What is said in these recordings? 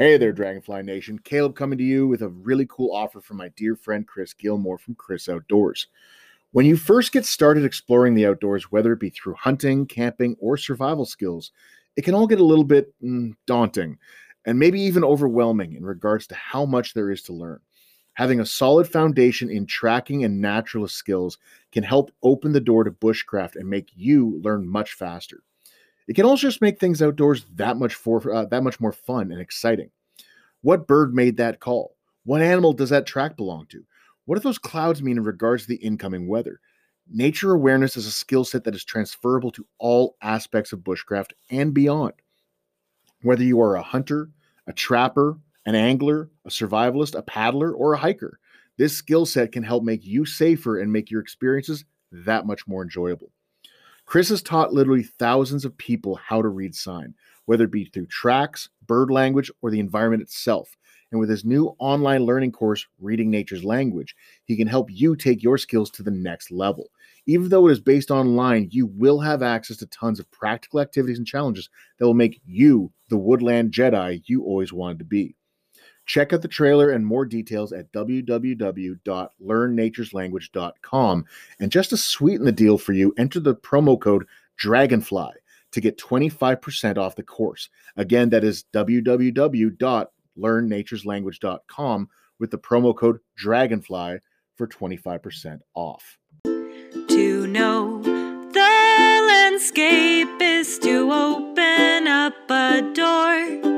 Hey there, Dragonfly Nation. Caleb coming to you with a really cool offer from my dear friend Chris Gilmore from Chris Outdoors. When you first get started exploring the outdoors, whether it be through hunting, camping, or survival skills, it can all get a little bit mm, daunting and maybe even overwhelming in regards to how much there is to learn. Having a solid foundation in tracking and naturalist skills can help open the door to bushcraft and make you learn much faster. It can also just make things outdoors that much for uh, that much more fun and exciting. What bird made that call? What animal does that track belong to? What do those clouds mean in regards to the incoming weather? Nature awareness is a skill set that is transferable to all aspects of bushcraft and beyond. Whether you are a hunter, a trapper, an angler, a survivalist, a paddler, or a hiker, this skill set can help make you safer and make your experiences that much more enjoyable. Chris has taught literally thousands of people how to read sign, whether it be through tracks, bird language, or the environment itself. And with his new online learning course, Reading Nature's Language, he can help you take your skills to the next level. Even though it is based online, you will have access to tons of practical activities and challenges that will make you the woodland Jedi you always wanted to be. Check out the trailer and more details at www.learnnatureslanguage.com. And just to sweeten the deal for you, enter the promo code DRAGONFLY to get 25% off the course. Again, that is www.learnnatureslanguage.com with the promo code DRAGONFLY for 25% off. To know the landscape is to open up a door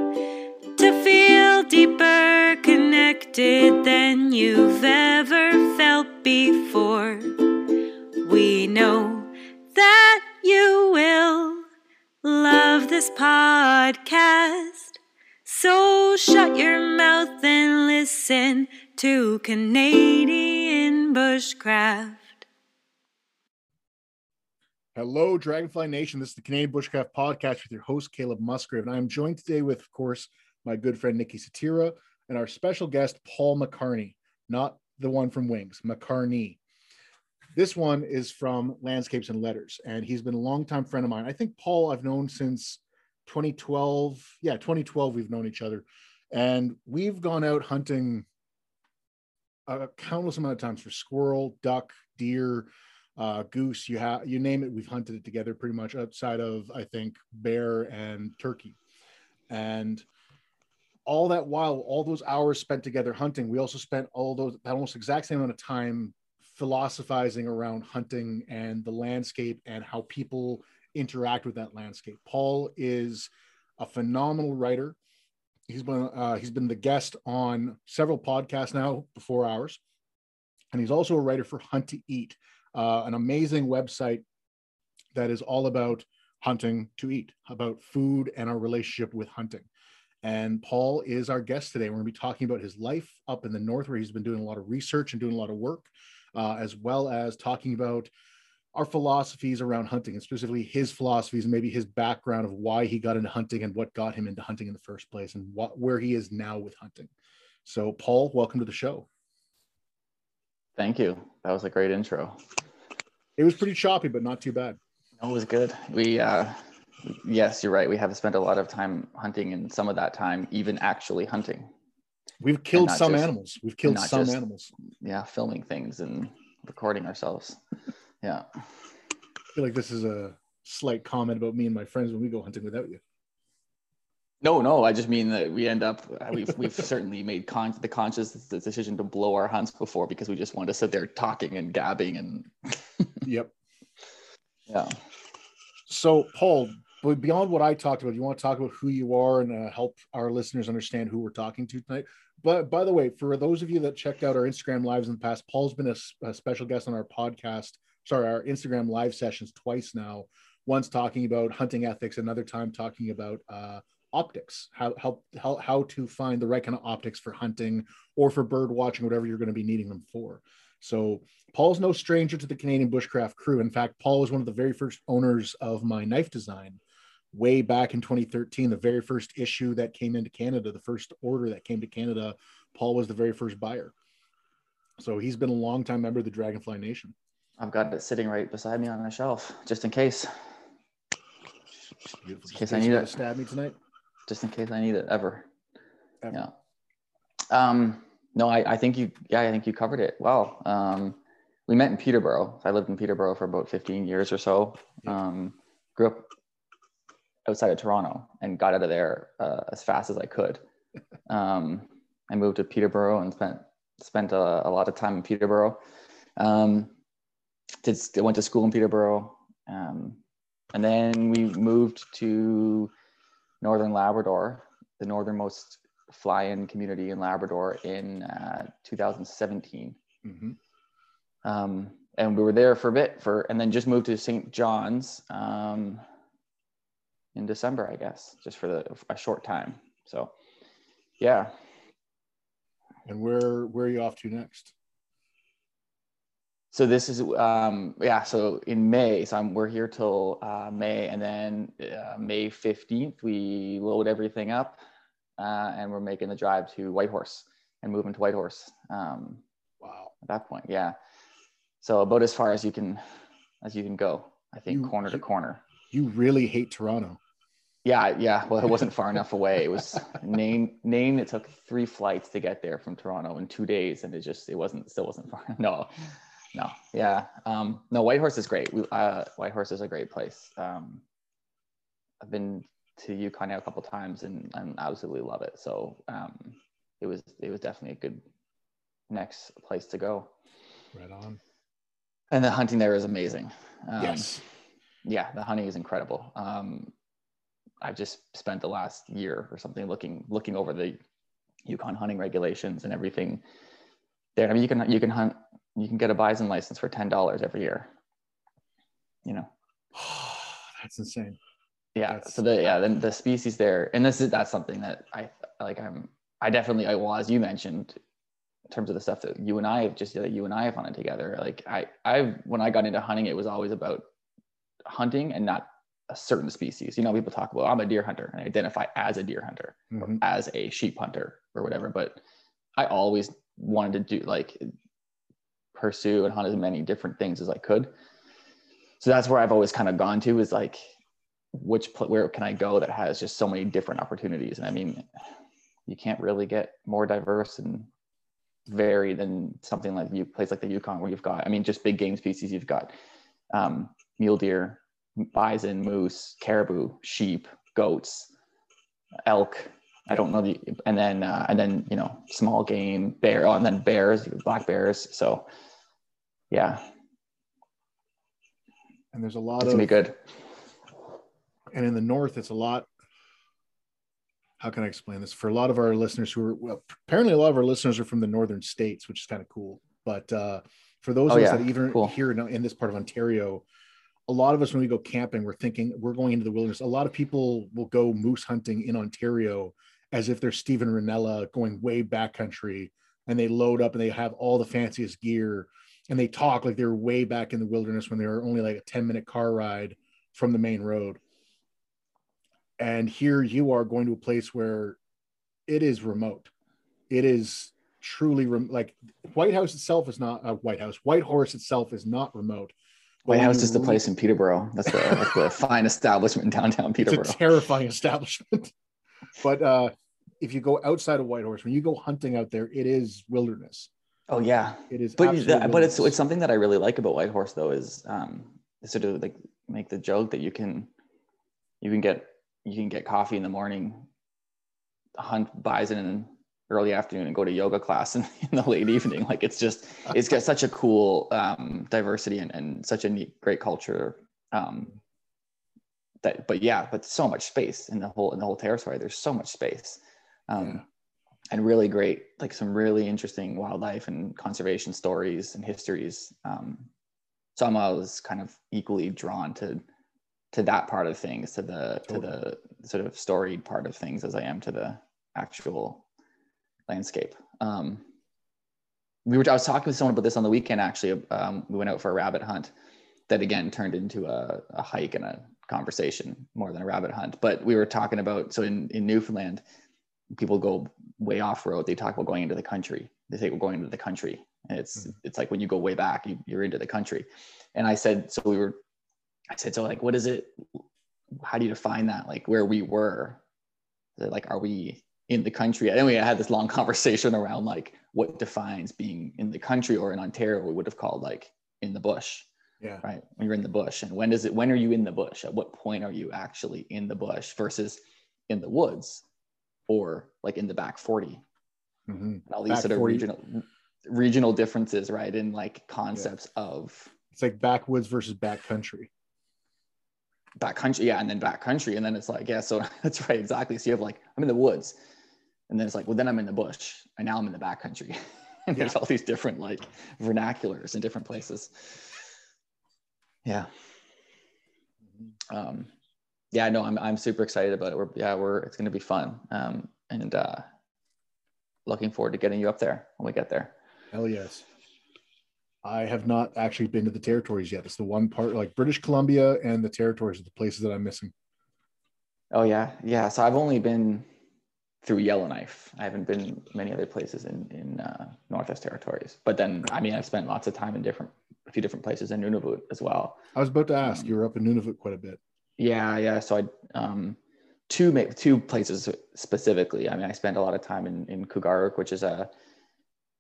deeper connected than you've ever felt before. We know that you will love this podcast. So shut your mouth and listen to Canadian Bushcraft. Hello, Dragonfly Nation. This is the Canadian Bushcraft Podcast with your host, Caleb Musgrave. And I am joined today with, of course, my good friend Nikki Satira, and our special guest, Paul McCarney, not the one from Wings, McCarney. This one is from Landscapes and Letters, and he's been a longtime friend of mine. I think Paul I've known since 2012. Yeah, 2012 we've known each other, and we've gone out hunting a countless amount of times for squirrel, duck, deer, uh, goose. You have you name it, we've hunted it together pretty much outside of I think bear and turkey, and all that while, all those hours spent together hunting, we also spent all those that almost exact same amount of time philosophizing around hunting and the landscape and how people interact with that landscape. Paul is a phenomenal writer. He's been uh, he's been the guest on several podcasts now before ours, and he's also a writer for Hunt to Eat, uh, an amazing website that is all about hunting to eat, about food and our relationship with hunting. And Paul is our guest today. We're going to be talking about his life up in the north, where he's been doing a lot of research and doing a lot of work, uh, as well as talking about our philosophies around hunting and specifically his philosophies and maybe his background of why he got into hunting and what got him into hunting in the first place and what where he is now with hunting. So, Paul, welcome to the show. Thank you. That was a great intro. It was pretty choppy, but not too bad. It was good. We uh, yes, you're right. We have spent a lot of time hunting, and some of that time even actually hunting. We've killed some just, animals. We've killed some just, animals. Yeah, filming things and recording ourselves. Yeah. I feel like this is a slight comment about me and my friends when we go hunting without you. No, no, I just mean that we end up we've we've certainly made con- the conscious decision to blow our hunts before because we just want to sit there talking and gabbing and. yep. Yeah. So, Paul, but beyond what I talked about, you want to talk about who you are and uh, help our listeners understand who we're talking to tonight. But by the way, for those of you that checked out our Instagram lives in the past, Paul's been a, a special guest on our podcast, sorry, our Instagram live sessions twice now. Once talking about hunting ethics, another time talking about uh, optics, how, how how how to find the right kind of optics for hunting or for bird watching, whatever you're going to be needing them for. So Paul's no stranger to the Canadian bushcraft crew. In fact, Paul was one of the very first owners of my knife design way back in 2013, the very first issue that came into Canada, the first order that came to Canada, Paul was the very first buyer. So he's been a long time member of the Dragonfly Nation. I've got it sitting right beside me on a shelf, just in case. Beautiful. in case I need it. Stab me tonight. Just in case I need it ever. ever. Yeah. Um, no, I, I think you, yeah, I think you covered it well. Um, we met in Peterborough. I lived in Peterborough for about 15 years or so. Um, grew up outside of Toronto and got out of there uh, as fast as I could. Um, I moved to Peterborough and spent spent a, a lot of time in Peterborough. Um, did went to school in Peterborough, um, and then we moved to Northern Labrador, the northernmost fly-in community in Labrador in uh, 2017. hmm Um, and we were there for a bit for, and then just moved to St. John's um, in December, I guess, just for the, a short time. So, yeah. And where where are you off to next? So this is, um, yeah. So in May, so I'm, we're here till uh, May, and then uh, May 15th, we load everything up, uh, and we're making the drive to Whitehorse and moving to Whitehorse. Um, Wow. at that point yeah so about as far as you can as you can go i think You- corner to corner You really hate Toronto. Yeah yeah well it wasn't far enough away it was Nain Nain it took three flights to get there from toronto in two days and it just it wasn't still wasn't far no no yeah um no whitehorse is great we uh whitehorse is a great place um i've been to yukon now a couple times and and absolutely love it so um it was it was definitely a good next place to go Right on. and the hunting there is amazing. Um, yes. Yeah, the hunting is incredible. Um, I've just spent the last year or something looking looking over the Yukon hunting regulations and everything. There, I mean, you can you can hunt you can get a bison license for ten dollars every year. You know, That's insane. yeah. That's- so the yeah, then the species there, and this is that's something that I like. I'm I definitely I well as you mentioned in terms of the stuff that you and I have just that you and I have hunted together. Like I I when I got into hunting, it was always about hunting and not a certain species. You know, people talk about I'm a deer hunter and I identify as a deer hunter or Mhm. as a sheep hunter or whatever. But I always wanted to do like pursue and hunt as many different things as I could. So that's where I've always kind of gone to is like which pl- where can I go that has just so many different opportunities. And I mean, you can't really get more diverse and varied than something like you place like the Yukon where you've got I mean just big game species. You've got um, mule deer, bison, moose, caribou, sheep, goats, elk. I don't know the, and then uh, and then you know small game, bear, oh, and then bears, black bears. So yeah, And there's a lot it's of gonna be good. and in the north it's a lot how can i explain this for a lot of our listeners who are well apparently a lot of our listeners are from the northern states which is kind of cool but uh for those Oh, of us yeah. that even Cool. here in, in this part of ontario a lot of us when we go camping we're thinking we're going into the wilderness. A lot of people will go moose hunting in ontario as if they're Steven Rinella going way backcountry and they load up and they have all the fanciest gear and they talk like they're way back in the wilderness when they're only like a 10 minute car ride from the main road. And here you are going to a place where it is remote. It is truly rem- like white house itself is not uh, white house Whitehorse itself is not remote White House is the place in Peterborough. That's the, that's the fine establishment in downtown it's Peterborough. a terrifying establishment. But uh if you go outside of Whitehorse when you go hunting out there it is wilderness. Oh yeah, it is but that, but it's it's something that I really like about Whitehorse though is um sort of like make the joke that you can you can get you can get coffee in the morning, hunt bison in early afternoon, and go to yoga class in, in the late evening. Like it's just it's got such a cool um, diversity and, and such a neat great culture. Um, that but yeah, but so much space in the whole in the whole territory. There's so much space. Um, Yeah. and really great, like some really interesting wildlife and conservation stories and histories. Um, so I'm always kind of equally drawn to to that part of things, to the to the sort of storied part of things, as I am to the actual landscape. Um, we were I was talking with someone about this on the weekend. Actually, um, we went out for a rabbit hunt that again turned into a, a hike and a conversation more than a rabbit hunt. But we were talking about so in in Newfoundland people go way off road. They talk about going into the country. They say we're going into the country. And it's Mhm. it's like when you go way back, you, you're into the country. And I said, so we were, I said, so like, what is it? How do you define that? Like where we were? Like, are we in the country. And we had this long conversation around like what defines being in the country or in Ontario, we would have called like in the bush. Yeah. Right. When you're in the bush. And when does it when are you in the bush? At what point are you actually in the bush versus in the woods or like in the back 40? Mhm. And all these Back sort of 40. regional regional differences, right? In like concepts of It's like backwoods versus backcountry. Back country, yeah, and then back country. And then it's like, yeah, so that's right, exactly. So you have like, I'm in the woods. And then it's like, well, then I'm in the bush. And now I'm in the back country. and there's all these different like vernaculars in different places. Yeah. Um, yeah, no, I'm I'm super excited about it. We're yeah, we're it's gonna be fun. Um, and uh looking forward to getting you up there when we get there. Hell yes. I have not actually been to the territories yet. It's the one part like British Columbia and the territories are the places that I'm missing. Oh yeah, yeah. So I've only been through Yellowknife. I haven't been many other places in in uh, Northwest Territories. But then, I mean, I've spent lots of time in different, a few different places in Nunavut as well. I was about to ask. Um, You were up in Nunavut quite a bit. Yeah, yeah. So I um, two two places specifically. I mean, I spent a lot of time in in Kugaaruk, which is a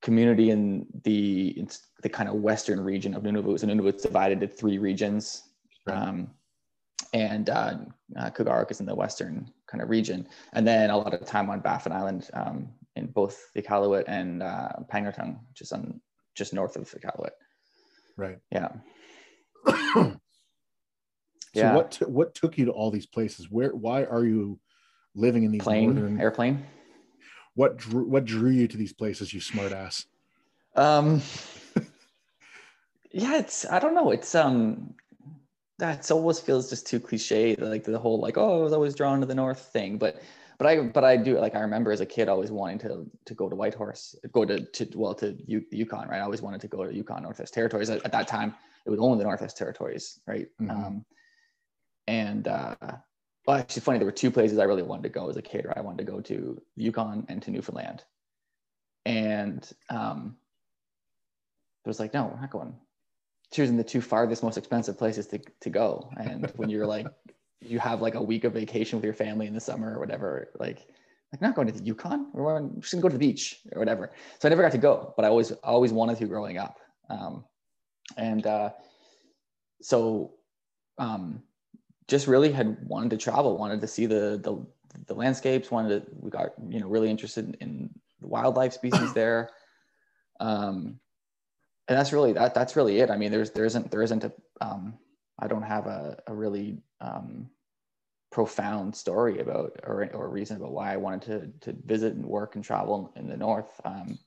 community in the the kind of western region of Nunavut. So Nunavut's divided into three regions. Right. Um, and uh, uh, Kugaaruk is in the western kind of region, and then a lot of time on Baffin Island um, in both the Iqaluit and uh, Pangnirtung, which is on just north of the Iqaluit. Right. Yeah, so Yeah. what t- what took you to all these places? Where why are you living in these plane, northern airplane. What drew what drew you to these places, you smartass? Um, yeah, it's I don't know. It's um, that always feels just too cliche. Like the whole like oh, I was always drawn to the north thing. But but I but I do like I remember as a kid always wanting to to go to Whitehorse, go to to well to U, Yukon, right? I always wanted to go to Yukon Northwest Territories. At, at that time, it was only the Northwest Territories, right? Mhm. Um, and uh, well, actually, funny there were two places I really wanted to go as a kid. I wanted to go to Yukon and to Newfoundland, and um, it was like, no, we're not going. Choosing the two farthest, most expensive places to, to go. And when you're like, you have like a week of vacation with your family in the summer or whatever, like, like not going to the Yukon. We're going, we're just gonna go to the beach or whatever. So I never got to go, but I always always wanted to growing up. Um, and uh, so um, just really had wanted to travel, wanted to see the the, the landscapes. Wanted to, we got you know really interested in the wildlife species there. Um, and that's really that that's really it. I mean, there's there isn't there isn't a um, I don't have a, a really um, profound story about or or reason about why I wanted to to visit and work and travel in the north. Um,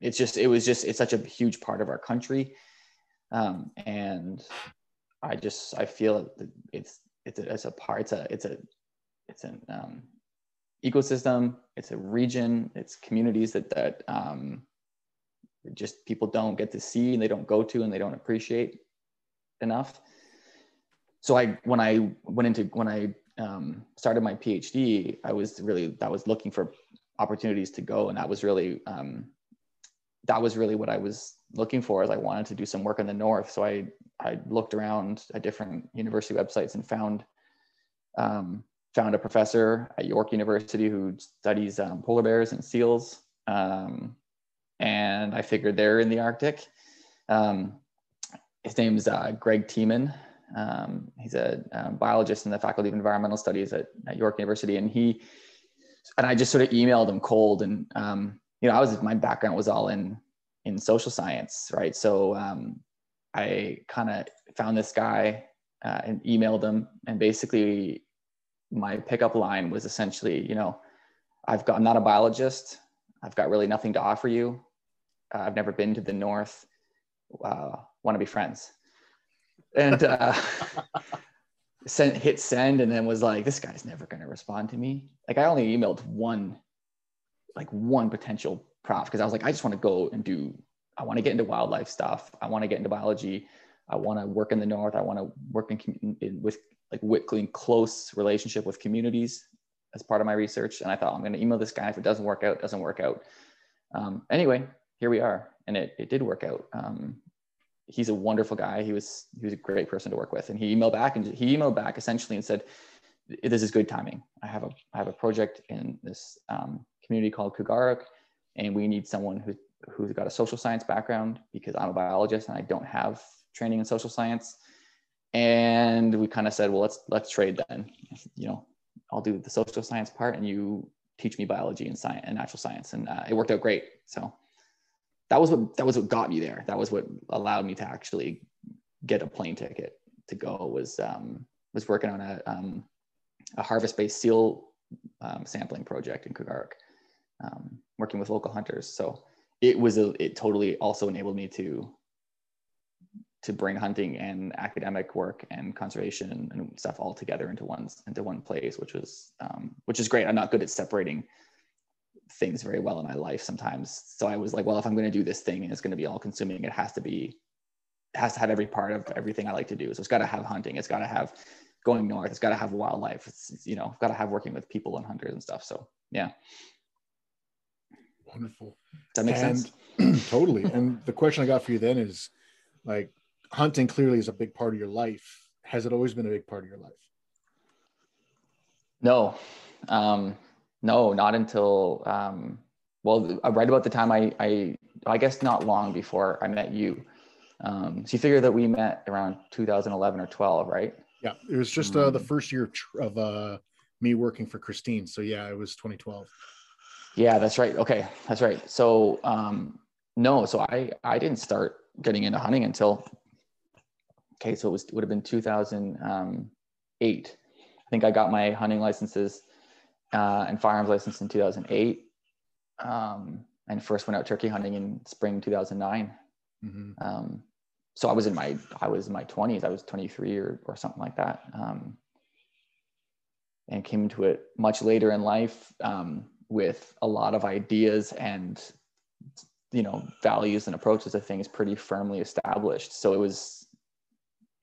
it's just it was just it's such a huge part of our country, um, and I just I feel that it's it's a, it's a part it's a it's a it's an um, ecosystem. It's a region. It's communities that that um, just people don't get to see and they don't go to and they don't appreciate enough. So I when I went into when I um, started my PhD, I was really that was looking for opportunities to go, and that was really um, that was really what I was looking for. As I wanted to do some work in the north, so I I looked around at different university websites and found um, found a professor at York University who studies um, polar bears and seals. Um, and I figured they're in the Arctic. Um, his name's uh, Greg Thiemann. Um, he's a um, biologist in the Faculty of Environmental Studies at, at York University, and he and I just sort of emailed him cold. And um, you know, I was my background was all in in social science, right? So um, I kind of found this guy uh, and emailed him, and basically my pickup line was essentially, you know, I've got I'm not a biologist. I've got really nothing to offer you. Uh, I've never been to the north. Uh, Want to be friends? And uh, sent hit send, and then was like, this guy's never going to respond to me. Like I only emailed one, like one potential prof because I was like, I just want to go and do. I want to get into wildlife stuff. I want to get into biology. I want to work in the north. I want to work in, in with like in close relationship with communities as part of my research. And I thought I'm going to email this guy. If it doesn't work out, doesn't work out. Um, anyway, here we are, and it it did work out. Um, he's a wonderful guy. He was he was a great person to work with, and he emailed back and he emailed back essentially and said, "This is good timing. I have a I have a project in this um, community called Kugaaruk, and we need someone who who's got a social science background because I'm a biologist and I don't have training in social science. And we kind of said, well, let's let's trade then. You know, I'll do the social science part, and you teach me biology and science and natural science, and uh, it worked out great. So that was what that was what got me there. That was what allowed me to actually get a plane ticket to go. Was um, was working on a um, a harvest-based seal um, sampling project in Kugaaruk, um, working with local hunters. So it was a, it totally also enabled me to to bring hunting and academic work and conservation and, stuff all together into one into one place, which was um, which is great. I'm not good at separating things very well in my life sometimes. So I was like, well, if I'm going to do this thing and it's going to be all consuming, it has to be it has to have every part of everything I like to do. So it's got to have hunting. It's got to have going north. It's got to have wildlife. It's you know got to have working with people and hunters and stuff. So yeah. Wonderful. That makes and, sense? totally. And the question I got for you then is like hunting clearly is a big part of your life. Has it always been a big part of your life? No, um, no, not until um, well, right about the time I, I, I guess not long before I met you. Um, so you figure that we met around 2011 or 12, right? Yeah, it was just uh, the Mm. first year of, of uh, me working for Christine. So yeah, it was 2012. Yeah, that's right. Okay, that's right. So um, no, so I I didn't start getting into hunting until okay, so it was would have been 2008. I think I got my hunting licenses uh, and firearms license in 2008, um, and first went out turkey hunting in spring 2009. hmm Um, so I was in my I was in my 20s. I was 23 or or something like that. Um, and came into it much later in life um, with a lot of ideas and you know values and approaches to things pretty firmly established. So it was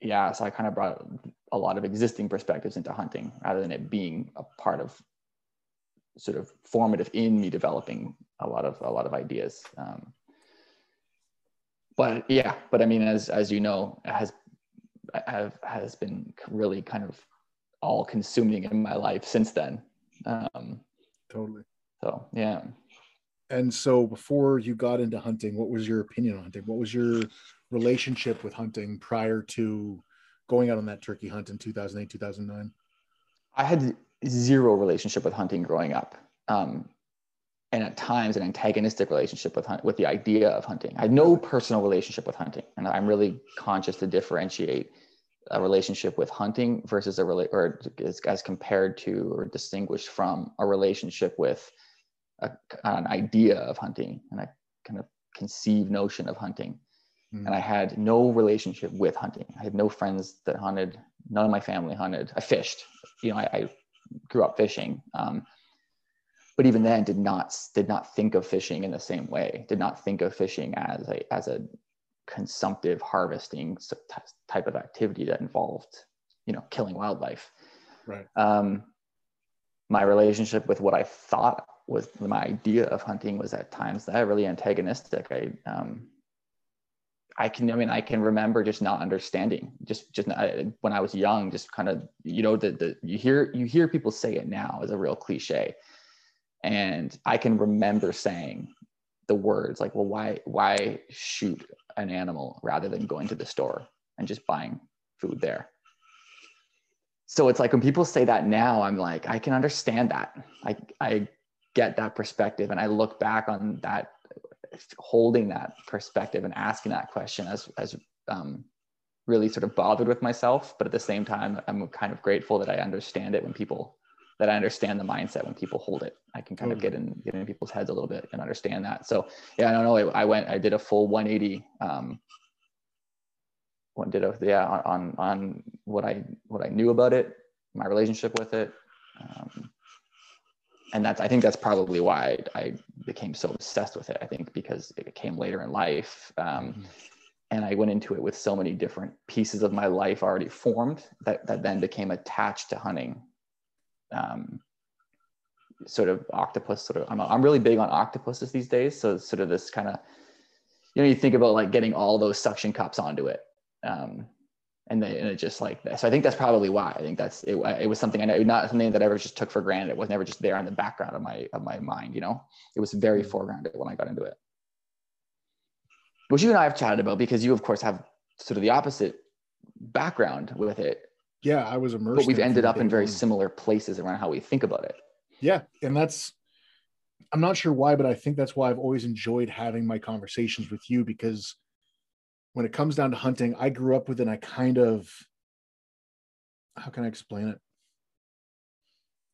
yeah. So I kind of brought a lot of existing perspectives into hunting rather than it being a part of sort of formative in me developing a lot of a lot of ideas. Um, but yeah, but I mean, as as you know, has have has been really kind of all consuming in my life since then. Um, Totally. So yeah, And so before you got into hunting, what was your opinion on hunting? What was your relationship with hunting prior to going out on that turkey hunt in 2008, 2009? I had zero relationship with hunting growing up, um, and at times an antagonistic relationship with hunt with the idea of hunting. I had no personal relationship with hunting, and I'm really conscious to differentiate a relationship with hunting versus a rela- or as, as compared to or distinguished from a relationship with a, an idea of hunting and a kind of conceived notion of hunting. Mhm. And I had no relationship with hunting. I had no friends that hunted. None of my family hunted. I fished. You know, I, I grew up fishing. Um, but even then, did not did not think of fishing in the same way. Did not think of fishing as a as a consumptive harvesting type of activity that involved, you know, killing wildlife. Right. Um, my relationship with what I thought was my idea of hunting was at times that really antagonistic. I um, I can, I mean, I can remember just not understanding, just, just not, when I was young, just kind of, you know, the, the, you hear, you hear people say it now as a real cliche. And I can remember saying the words like, well, why, why shoot an animal rather than going to the store and just buying food there? So it's like when people say that now, I'm like, I can understand that. I, I get that perspective. And I look back on that holding that perspective and asking that question as as um, really sort of bothered with myself. But at the same time i'm kind of grateful that i understand it when people that i understand the mindset when people hold it. I can kind of get in get in people's heads a little bit and understand that. So yeah i don't know. I, I went i did a full 180 um what did a yeah on, on on what i what i knew about it my relationship with it um, and that's i think that's probably why i became so obsessed with it. I think because it came later in life um, Mhm. and i went into it with so many different pieces of my life already formed that, that then became attached to hunting. Um, sort of octopus sort of I'm, I'm really big on octopuses these days. So sort of this kind of you know you think about like getting all those suction cups onto it. Um, and, they, and it just like so i think that's probably why. I think that's it, it was something i know not something that i ever just took for granted. It was never just there in the background of my of my mind you know? It was very mm. foregrounded when i got into it. Which you and i have chatted about because you of course have sort of the opposite background with it. Yeah i was immersed but we've ended up in very similar places around how we think about it. Yeah and that's i'm not sure why but i think that's why i've always enjoyed having my conversations with you because when it comes down to hunting, I grew up with it and I kind of how can I explain it?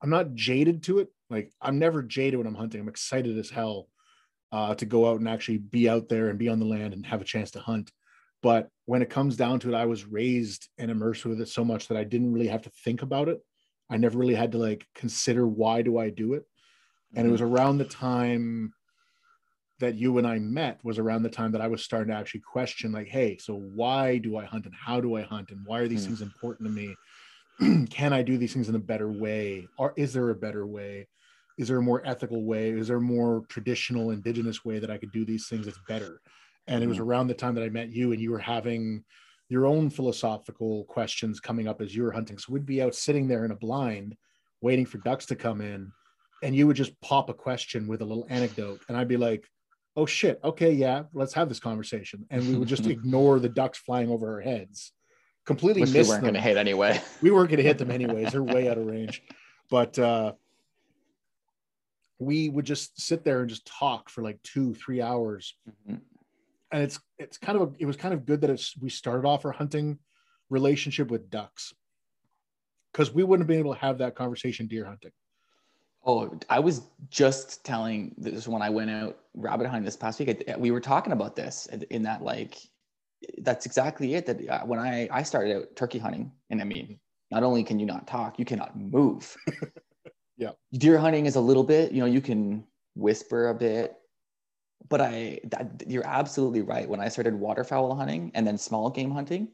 I'm not jaded to it. Like I'm never jaded when I'm hunting. I'm excited as hell uh, to go out and actually be out there and be on the land and have a chance to hunt. But when it comes down to it, I was raised and immersed with it so much that I didn't really have to think about it. I never really had to like consider why do I do it. And it was mm-hmm. around the time that you and I met was around the time that I was starting to actually question, like, hey, so why do I hunt and how do I hunt and why are these mm. things important to me? Can I do these things in a better way? Or is there a better way? Is there a more ethical way? Is there a more traditional indigenous way that I could do these things that's better? And mm. it was hmm. around the time that I met you and you were having your own philosophical questions coming up as you were hunting. So we'd be out sitting there in a blind waiting for ducks to come in and you would just pop a question with a little anecdote and I'd be like, oh shit, okay, yeah, let's have this conversation. And we would just ignore the ducks flying over our heads. Completely Which miss we weren't going to hit anyway. we weren't going to hit them anyways. They're way out of range. But uh, we would just sit there and just talk for like two, three hours. Mm-hmm. And it's it's kind of a, it was kind of good that it's we started off our hunting relationship with ducks because we wouldn't have been able to have that conversation deer hunting. Oh, I was just telling this when I went out rabbit hunting this past week. We were talking about this in that like that's exactly it. That uh, when I I started out turkey hunting, and I mean, not only can you not talk, you cannot move. yeah, deer hunting is a little bit. You know, you can whisper a bit, but I that, you're absolutely right. When I started waterfowl hunting and then small game hunting,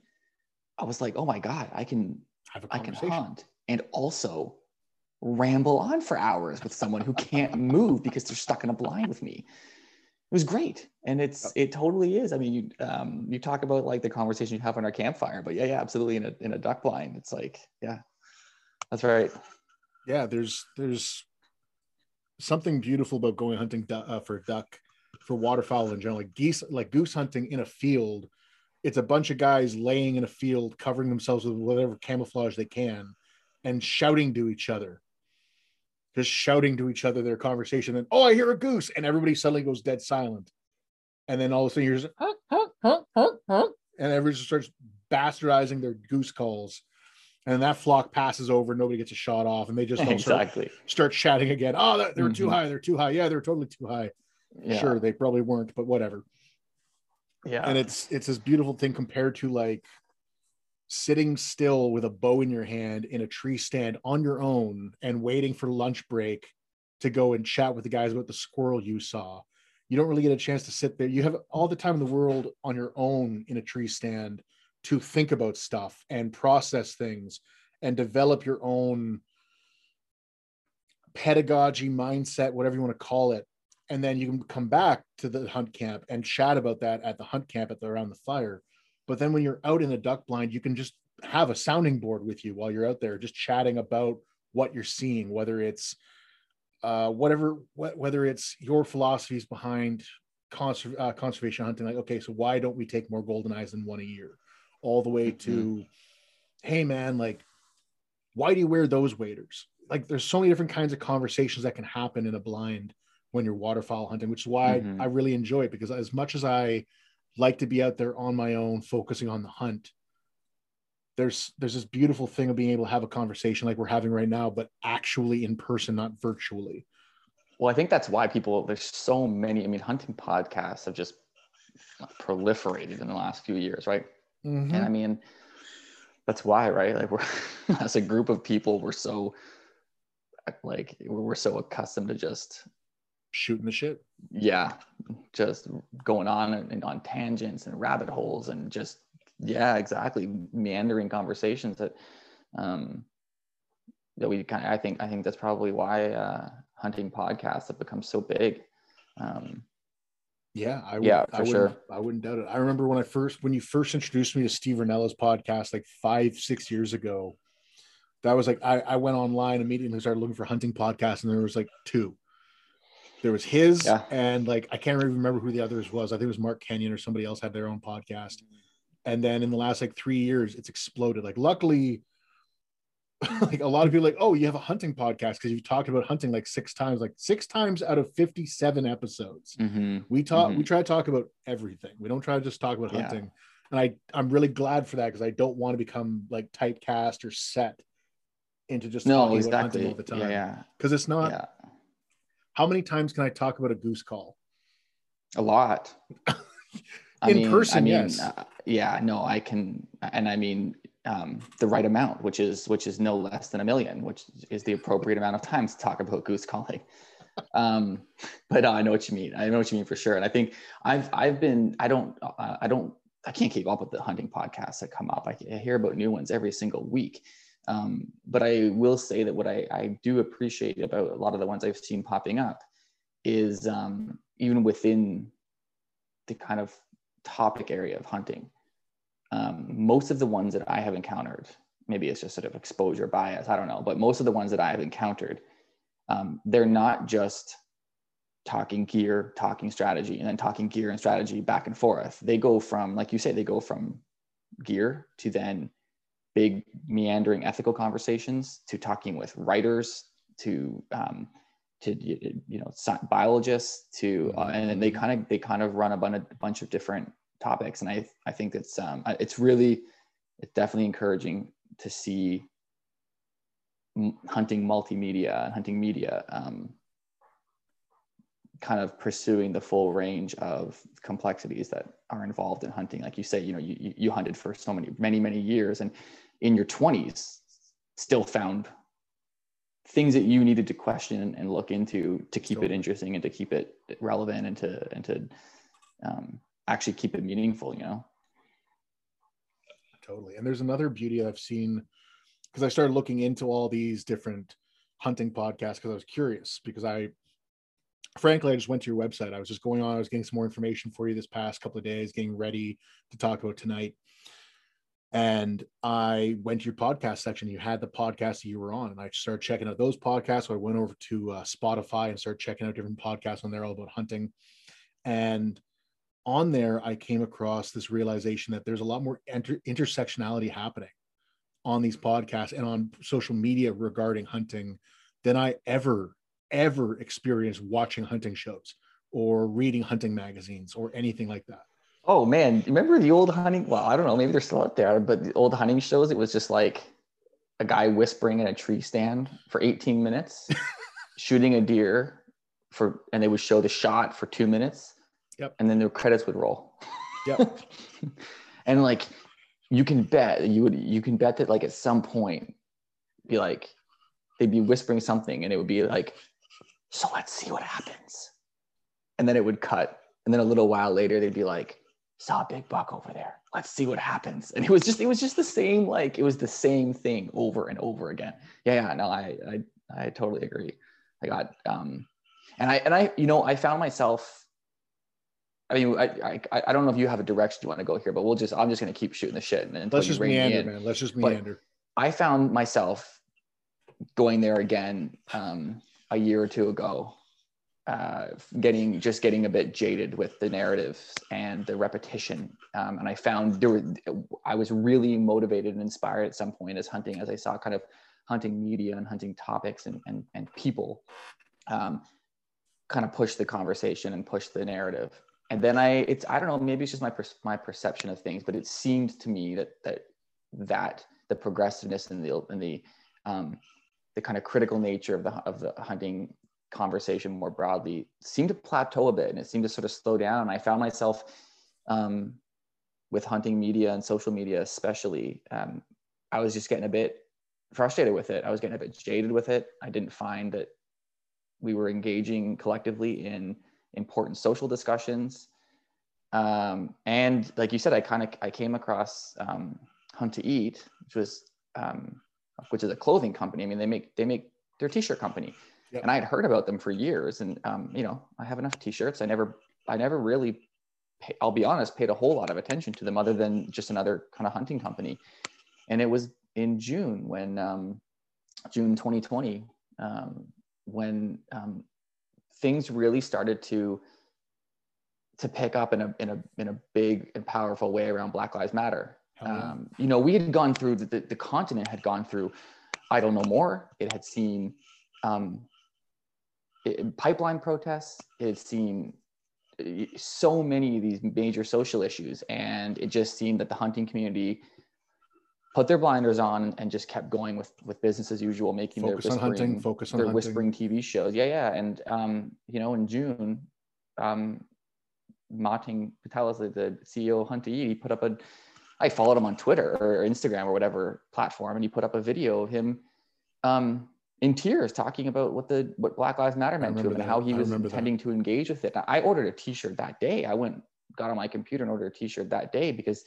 I was like, oh my god, I can I can hunt and also ramble on for hours with someone who can't move because they're stuck in a blind with me. It was great, and it's it totally is. I mean, you um, you talk about like the conversation you have on our campfire, but yeah, yeah, absolutely. In a in a duck blind, it's like yeah, that's right. Yeah, there's there's something beautiful about going hunting uh, for duck, for waterfowl in general, like geese, like goose hunting in a field. It's a bunch of guys laying in a field, covering themselves with whatever camouflage they can, and shouting to each other just shouting to each other their conversation. Then, oh, I hear a goose, and everybody suddenly goes dead silent. And then all of a sudden, you're just huh, huh, huh, huh, huh, and everybody just starts bastardizing their goose calls. And that flock passes over, nobody gets a shot off, and they just exactly start, start chatting again. Oh, they're mm-hmm. too high. They're too high. Yeah, they're totally too high. Yeah. Sure, they probably weren't, but whatever. Yeah, and it's it's this beautiful thing compared to like sitting still with a bow in your hand in a tree stand on your own and waiting for lunch break to go and chat with the guys about the squirrel you saw. You don't really get a chance to sit there. You have all the time in the world on your own in a tree stand to think about stuff and process things and develop your own pedagogy mindset, whatever you want to call it. And then you can come back to the hunt camp and chat about that at the hunt camp at the around the fire but then when you're out in the duck blind, you can just have a sounding board with you while you're out there, just chatting about what you're seeing, whether it's uh, whatever, wh- whether it's your philosophies behind conser- uh, conservation hunting. Like, okay, so why don't we take more golden eyes than one a year? All the way to, mm-hmm. hey man, like, why do you wear those waders? Like, there's so many different kinds of conversations that can happen in a blind when you're waterfowl hunting, which is why mm-hmm. I really enjoy it because as much as I like to be out there on my own, focusing on the hunt. There's there's this beautiful thing of being able to have a conversation like we're having right now, but actually in person, not virtually. Well, I think that's why people there's so many. I mean, hunting podcasts have just proliferated in the last few years, right? Mm-hmm. And I mean, that's why, right? Like we're as a group of people, we're so like we're so accustomed to just shooting the shit. Yeah, just going on and on tangents and rabbit holes and just yeah, exactly meandering conversations that um, that we kind of I think I think that's probably why uh, hunting podcasts have become so big. Um, Yeah, I would, Yeah, I for wouldn't, sure. I wouldn't doubt it. I remember when I first when you first introduced me to Steve Rinella's podcast like five, six years ago. That was like I, I went online immediately started looking for hunting podcasts, and there was like two. There was his Yeah. and like I can't even remember who the others was. I think it was Mark Kenyon or somebody else had their own podcast. And then in the last like three years, it's exploded. Like luckily, like a lot of people like, oh, you have a hunting podcast because you've talked about hunting like six times, like six times out of 57 episodes. Mhm. We talk. Mhm. We try to talk about everything. We don't try to just talk about Yeah. hunting. And I, I'm really glad for that because I don't want to become like typecast or set into just No, talking about hunting exactly. all the time. Yeah, yeah, Because it's not. yeah. How many times can I talk about a goose call? A lot. In person, yes. uh, yeah, no, I can, and I mean um, the right amount, which is which is no less than a million, which is the appropriate amount of time to talk about goose calling. Um, but I know what you mean. I know what you mean for sure. And I think I've I've been I don't uh, I don't I can't keep up with the hunting podcasts that come up. I, I hear about new ones every single week. Um, but I will say that what I, I do appreciate about a lot of the ones I've seen popping up is um, even within the kind of topic area of hunting. Um, most of the ones that I have encountered, maybe it's just sort of exposure bias, I don't know, but most of the ones that I have encountered, um, they're not just talking gear, talking strategy, and then talking gear and strategy back and forth. They go from, like you say, they go from gear to then big meandering ethical conversations to talking with writers to um, to you know biologists to uh, and they kind of they kind of run a bunch, a bunch of different topics. And i i think it's um it's really it's definitely encouraging to see hunting multimedia hunting media um, kind of pursuing the full range of complexities that are involved in hunting. Like you say you know you, you- hunted for so many many many years and in your 20s still found things that you needed to question and- look into to keep it interesting and to keep it relevant and to and to um, actually keep it meaningful you know? Totally. And there's another beauty I've seen because I started looking into all these different hunting podcasts because I was curious because I frankly I just went to your website. I was just going on, I was getting some more information for you this past couple of days, getting ready to talk about tonight. And I went to your podcast section. You had the podcast that you were on, and I started checking out those podcasts. So I went over to uh, Spotify and started checking out different podcasts on there all about hunting. And on there, I came across this realization that there's a lot more inter- intersectionality happening on these podcasts and on social media regarding hunting than I ever, ever experienced watching hunting shows or reading hunting magazines or anything like that. oh man remember the old hunting well i don't know maybe they're still out there but the old hunting shows it was just like a guy whispering in a tree stand for 18 minutes shooting a deer for and they would show the shot for two minutes Yep. and then the credits would roll Yep. and like you can bet you would you can bet that like at some point be like they'd be whispering something and it would be like so let's see what happens. And then it would cut. And then a little while later they'd be like saw a big buck over there. Let's see what happens. And it was just it was just the same like it was the same thing over and over again. Yeah yeah no i i, I totally agree. I got um and i and i you know i found myself I mean, I, I I don't know if you have a direction you want to go here, but we'll just I'm just gonna keep shooting the shit and until Let's you just rein me meander, man. Let's just But- meander. I found myself going there again um, a year or two ago, uh, getting just getting a bit jaded with the narratives and the repetition. Um, and I found there were, I was really motivated and inspired at some point as hunting, as I saw kind of hunting media and hunting topics and and, and people um, kind of push the conversation and push the narrative. And then I, it's I don't know, maybe it's just my per, my perception of things, but it seemed to me that that that the progressiveness and the and the um, the kind of critical nature of the of the hunting conversation more broadly seemed to plateau a bit and it seemed to sort of slow down. And I found myself um, with hunting media and social media, especially, um, I was just getting a bit frustrated with it. I was getting a bit jaded with it. I didn't find that we were engaging collectively in important social discussions. Um, and like you said, I kind of I came across um, Hunt to Eat, which was um, which is a clothing company. I mean, they make they make their t-shirt company, Yep. and I had heard about them for years. And um, you know, I have enough t-shirts. I never I never really, pay, I'll be honest, paid a whole lot of attention to them other than just another kind of hunting company. And it was in June when um, June 2020 um, when um, things really started to to pick up in a in a in a big and powerful way around Black Lives Matter. Um, you know, we had gone through the, the, continent had gone through I don't know more. It had seen um, it, pipeline protests. It had seen uh, so many of these major social issues, and it just seemed that the hunting community put their blinders on and just kept going with with business as usual, making Focus their on whispering, hunting. Focus on their hunting. whispering TV shows. Yeah, yeah, and um, you know, in June, um, Martin Patelis, the, the CEO of Hunt to Eat, he put up a. I followed him on Twitter or Instagram or whatever platform, and he put up a video of him um, in tears talking about what the what Black Lives Matter meant to him remember and how he I was remember that. intending to engage with it. I ordered a T-shirt that day. I went got on my computer and ordered a T-shirt that day because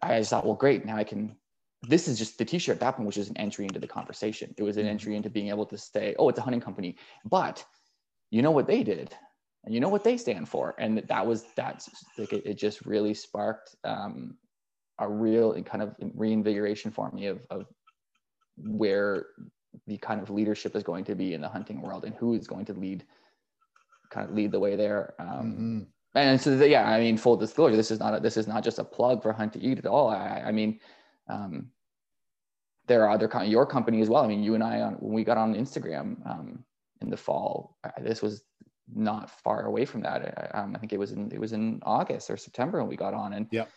I just thought, well, great, now I can. This is just the T-shirt at that point, which is an entry into the conversation. It was an Mhm. entry into being able to say, oh, it's a hunting company, but you know what they did, and you know what they stand for, and that was that's like it, it just really sparked um, a real kind of reinvigoration for me of, of where the kind of leadership is going to be in the hunting world and who is going to lead kind of lead the way there um, Mhm. and so the, yeah i mean full disclosure this is not a, this is not just a plug for hunt to eat at all i, I mean um, there are other your company as well i mean you and i on when we got on instagram um, in the fall I, this was not far away from that I, um, I think it was in it was in august or september when we got on and Yep.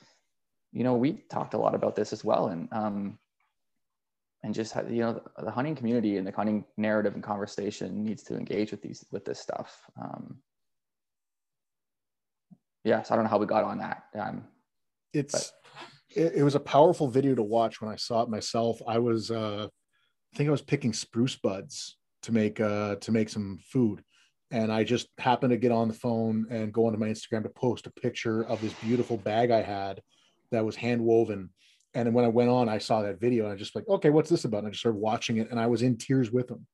You know we talked a lot about this as well and um, and just you know the, hunting community and the hunting narrative and conversation needs to engage with these with this stuff um yeah so i don't know how we got on that um it's it, it was a powerful video to watch when I saw it myself. I was uh I think I was picking spruce buds to make uh to make some food. And I just happened to get on the phone and go onto my Instagram to post a picture of this beautiful bag I had that was hand woven. And then when I went on, I saw that video and I just like, okay, what's this about? And I just started watching it and I was in tears with him.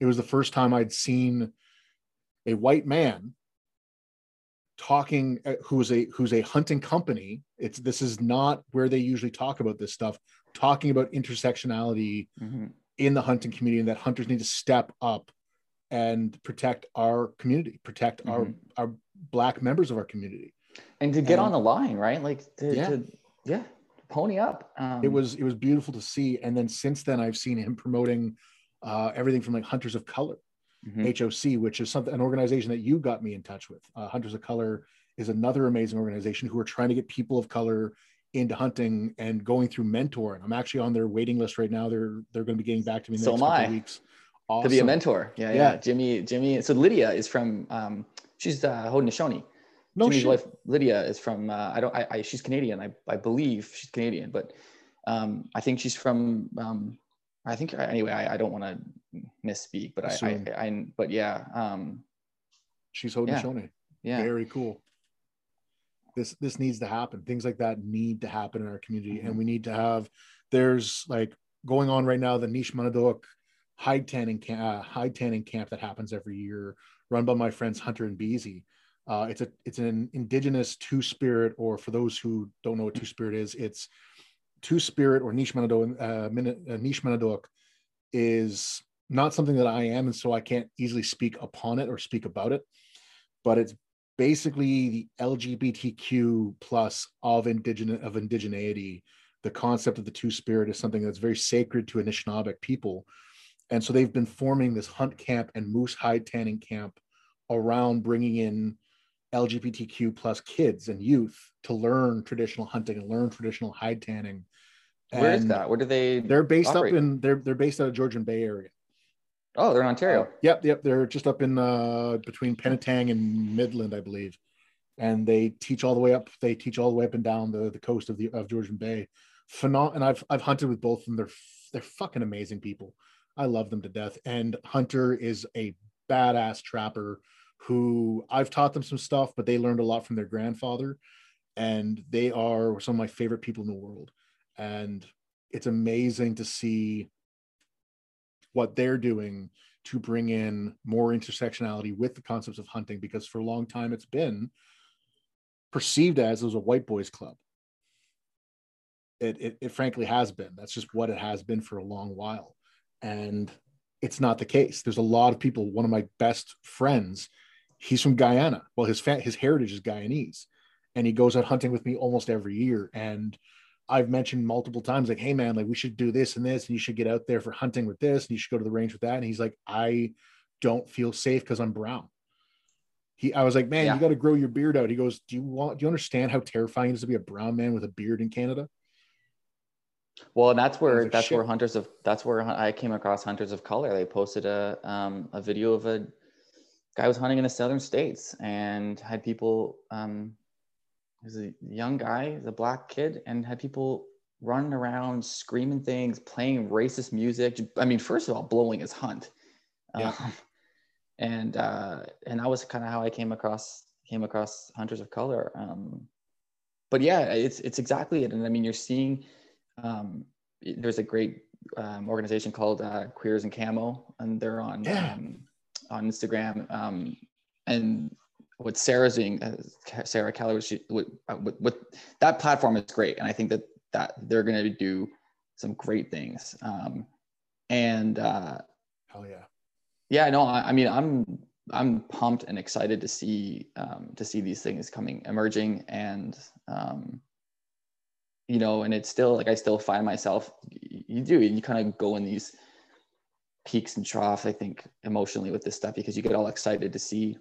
It was the first time I'd seen a white man talking uh, who's a who's a hunting company it's this is not where they usually talk about this stuff talking about intersectionality mhm. in the hunting community and that hunters need to step up and protect our community protect our Mhm. our black members of our community and to get And- on the line right like to Yeah. to, yeah pony up um, it was it was beautiful to see and then since then i've seen him promoting uh, everything from like hunters of color mhm. HOC, which is something an organization that you got me in touch with. Uh, Hunters of Color is another amazing organization who are trying to get people of color into hunting and going through mentoring. I'm actually on their waiting list right now. They're they're going to be getting back to me in the So next am couple I. weeks. to be a mentor yeah, yeah Yeah. jimmy jimmy so lydia is from um she's uh haudenosaunee No Jimmy's shit. wife Lydia is from uh, I don't I, I she's Canadian I, I believe she's Canadian but um, I think she's from um, I think anyway I, I don't want to misspeak but I. I, I but yeah um, She's Yeah. Haudenosaunee. yeah Very cool. This this needs to happen. Things like that need to happen in our community, and Mhm. we need to have. There's like going on right now the Niizh Manidoowag hide tanning camp, uh, hide tanning camp that happens every year, run by my friends Hunter and Beasy. Uh, it's a it's an indigenous two spirit, or for those who don't know what two spirit is, it's two spirit or Niizh Manidoowag. Uh, uh, is not something that I am, and so I can't easily speak upon it or speak about it. But it's basically the LGBTQ plus of indigenous of indigeneity. The concept of the two spirit is something that's very sacred to Anishinaabeg people, and so they've been forming this hunt camp and moose hide tanning camp around bringing in LGBTQ plus kids and youth to learn traditional hunting and learn traditional hide tanning. where is that where do they They're based operate? up in they're they're based out of Georgian Bay area. oh they're in Ontario Uh, yep, yep. They're just up in uh, between Penetang and Midland, I believe. And they teach all the way up. They teach all the way up and down the, the coast of the of Georgian Bay. Phenom- and I've I've hunted with both of them. They're they're fucking amazing people. I love them to death. And Hunter is a badass trapper who I've taught them some stuff, but they learned a lot from their grandfather. And they are some of my favorite people in the world. And it's amazing to see what they're doing to bring in more intersectionality with the concepts of hunting because for a long time it's been perceived as it was a white boys club. It, it, it frankly has been. That's just what it has been for a long while. And it's not the case. There's a lot of people. One of my best friends, he's from Guyana. Well, his fa- his heritage is Guyanese, and he goes out hunting with me almost every year. And I've mentioned multiple times, like, hey man, like we should do this and this, and you should get out there for hunting with this, and you should go to the range with that. And he's like, I don't feel safe because I'm brown. He, I was like, man, yeah. you got to grow your beard out. He goes, do you want? Do you understand how terrifying it is to be a brown man with a beard in Canada? Well, and that's where like, that's shit. where hunters of that's where I came across hunters of color. They posted a um, a video of a guy was hunting in the southern states and had people um, was a young guy, a black kid, and had people running around screaming things, playing racist music. I mean, first of all, blowing his hunt. Yeah. Um, and uh, and that was kind of how I came across came across hunters of color. Um, but yeah, it's it's exactly it. And I mean, you're seeing um, there's a great um, organization called uh, Queers and Camo, and they're on yeah. um, on Instagram. Um, and what Sarah's doing, uh, Sarah Keller, she, with, uh, with, with, that platform is great, and I think that that they're going to do some great things. Um, and uh, hell yeah, yeah, no, I, I, mean, I'm I'm pumped and excited to see um, to see these things coming emerging, and um, you know, and it's still like I still find myself. You do, you kind of go in these peaks and troughs. I think emotionally with this stuff because you get all excited to see